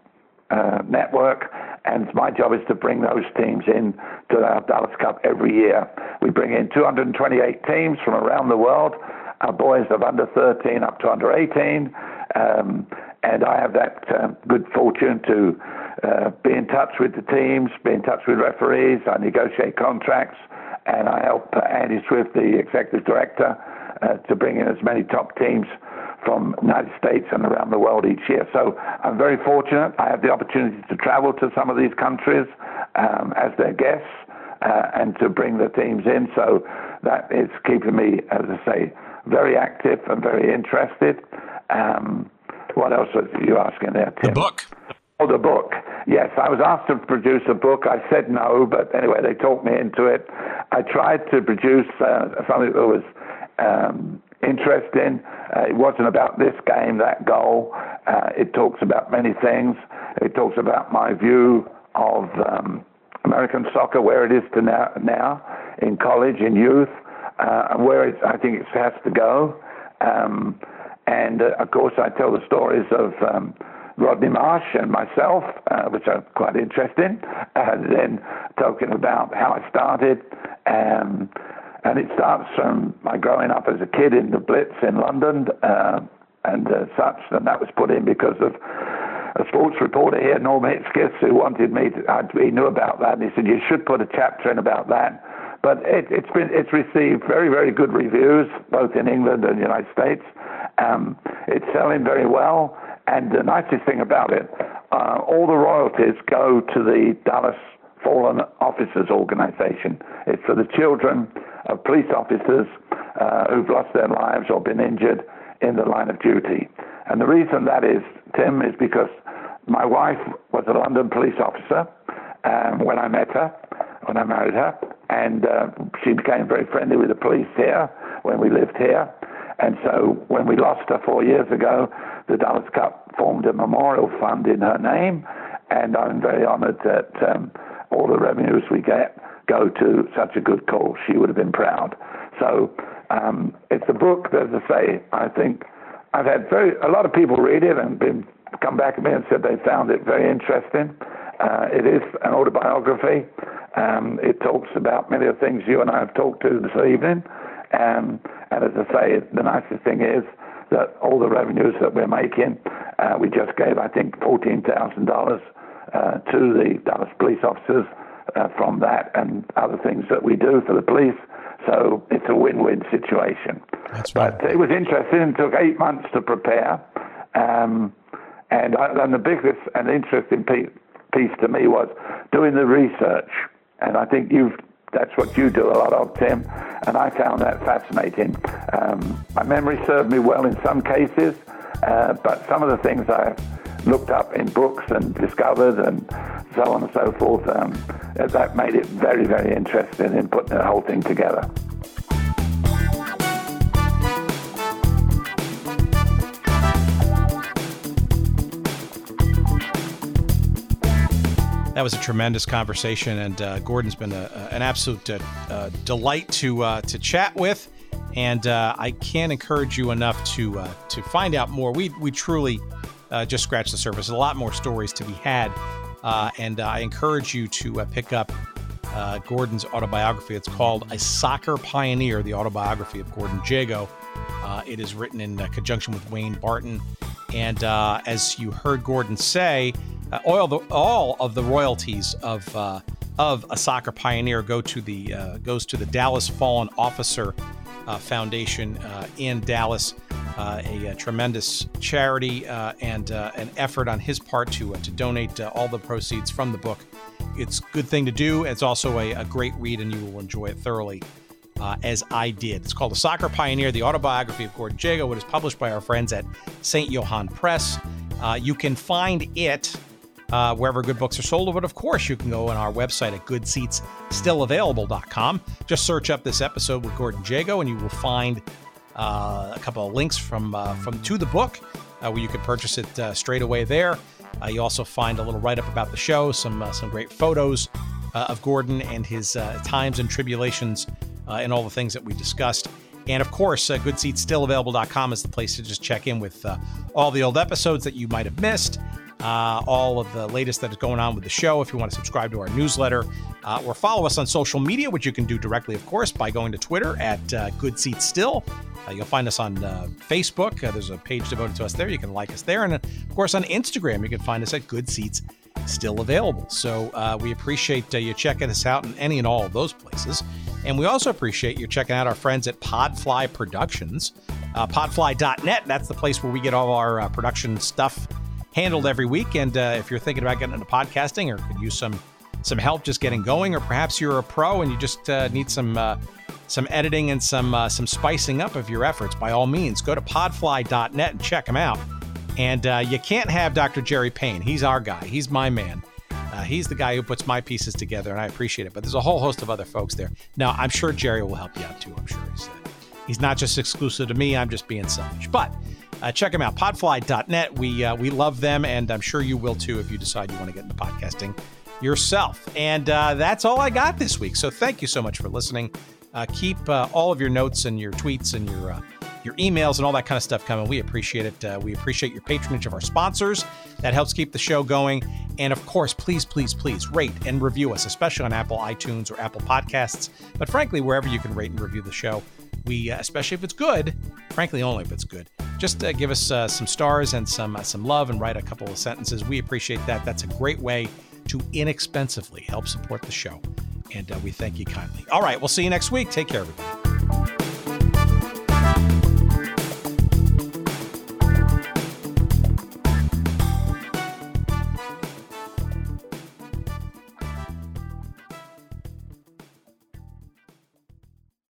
uh, network, and my job is to bring those teams in to the Dallas Cup every year. We bring in 228 teams from around the world our boys of under 13 up to under 18. Um, and I have that uh, good fortune to uh, be in touch with the teams, be in touch with referees. I negotiate contracts, and I help Andy Swift, the executive director, uh, to bring in as many top teams from the United States and around the world each year. So I'm very fortunate. I have the opportunity to travel to some of these countries um, as their guests uh, and to bring the teams in. So that is keeping me, as I say, very active and very interested. Um, what else are you asking there, Tim? The book. Oh, the book. Yes, I was asked to produce a book. I said no, but anyway, they talked me into it. I tried to produce uh, something that was um, interesting. Uh, it wasn't about this game, that goal. Uh, it talks about many things. It talks about my view of um, American soccer, where it is to now, now in college, in youth, uh, where I think it has to go. Um, and uh, of course, I tell the stories of um, Rodney Marsh and myself, uh, which are quite interesting. Uh, then talking about how I started. Um, and it starts from my growing up as a kid in the Blitz in London uh, and uh, such. And that was put in because of a sports reporter here, Norm Hitzges, who wanted me to, I, he knew about that. And he said, You should put a chapter in about that. But it, has been it's received very very good reviews both in England and the United States. Um, it's selling very well, and the nicest thing about it, uh, all the royalties go to the Dallas Fallen Officers Organization. It's for the children of police officers uh, who've lost their lives or been injured in the line of duty. And the reason that is, Tim, is because my wife was a London police officer um, when I met her, when I married her, and uh, she became very friendly with the police here when we lived here. And so when we lost her four years ago, the Dallas Cup formed a memorial fund in her name, and I'm very honored that um, all the revenues we get go to such a good cause. She would have been proud. So um, it's a book that, as I say, I think I've had very a lot of people read it and been come back to me and said they found it very interesting. Uh, it is an autobiography. Um, it talks about many of the things you and I have talked to this evening. Um, and as I say, the nicest thing is that all the revenues that we're making, uh, we just gave, I think, $14,000 uh, to the Dallas police officers uh, from that and other things that we do for the police. So it's a win-win situation. That's but it was interesting. It took eight months to prepare. Um, and, I, and the biggest and interesting piece, piece to me was doing the research. And I think you've that's what you do a lot of, Tim, and I found that fascinating. Um, my memory served me well in some cases, uh, but some of the things I looked up in books and discovered and so on and so forth, um, that made it very, very interesting in putting the whole thing together. That was a tremendous conversation, and uh, Gordon's been a, an absolute uh, uh, delight to uh, to chat with. And uh, I can't encourage you enough to uh, to find out more. We we truly just scratched the surface. A lot more stories to be had, and I encourage you to pick up Gordon's autobiography. It's called "A Soccer Pioneer: The Autobiography of Gordon Jago." it is written in conjunction with Wayne Barton, and as you heard Gordon say. Uh, oil the, all of the royalties of uh, of a soccer pioneer go to the uh, goes to the Dallas Fallen Officer uh, Foundation uh, in Dallas, uh, a, a, tremendous charity and an effort on his part to to donate all the proceeds from the book. It's a good thing to do. It's also a, a great read, and you will enjoy it thoroughly. as I did. It's called The Soccer Pioneer, the autobiography of Gordon Jago. It is published by our friends at St. Johann Press. you can find it uh, wherever good books are sold. But of course, you can go on our website at goodseatsstillavailable.com. Just search up this episode with Gordon Jago, and you will find uh, a couple of links from uh, from to the book uh, where you can purchase it uh, straight away there. Uh, you also find a little write up about the show, some some great photos of Gordon and his times and tribulations, and all the things that we discussed. And of course, uh, goodseatsstillavailable.com is the place to just check in with uh, all the old episodes that you might have missed, uh, all of the latest that is going on with the show. If you want to subscribe to our newsletter uh, or follow us on social media, which you can do directly, of course, by going to Twitter at uh, Good Seats Still. Uh, you'll find us on uh, Facebook. Uh, there's a page devoted to us there. You can like us there. And of course, on Instagram, you can find us at Good Seats Still Available. So we appreciate you checking us out in any and all of those places. And we also appreciate you checking out our friends at Podfly Productions. podfly.net, that's the place where we get all our production stuff handled every week. And uh, if you're thinking about getting into podcasting or could use some some help just getting going, or perhaps you're a pro and you just uh, need some uh, some editing and some uh, some spicing up of your efforts, by all means, go to podfly.net and check them out. And uh, you can't have Dr. Jerry Payne. He's our guy. He's my man. Uh, he's the guy who puts my pieces together, and I appreciate it. But there's a whole host of other folks there. Now, I'm sure Jerry will help you out too. I'm sure he's he's not just exclusive to me. I'm just being selfish. But uh, check them out, podfly.net. We, uh, we love them, and I'm sure you will too if you decide you want to get into podcasting yourself. And uh, that's all I got this week. So thank you so much for listening. Uh, keep uh, all of your notes and your tweets and your uh, your emails and all that kind of stuff coming. We appreciate it. we appreciate your patronage of our sponsors. That helps keep the show going. And of course, please, please, please rate and review us, especially on Apple iTunes or Apple Podcasts. But frankly, wherever you can rate and review the show, we, especially if it's good, frankly, only if it's good, just uh, give us uh, some stars and some uh, some love and write a couple of sentences. We appreciate that. That's a great way to inexpensively help support the show, and uh, we thank you kindly. All right, we'll see you next week. Take care, everybody.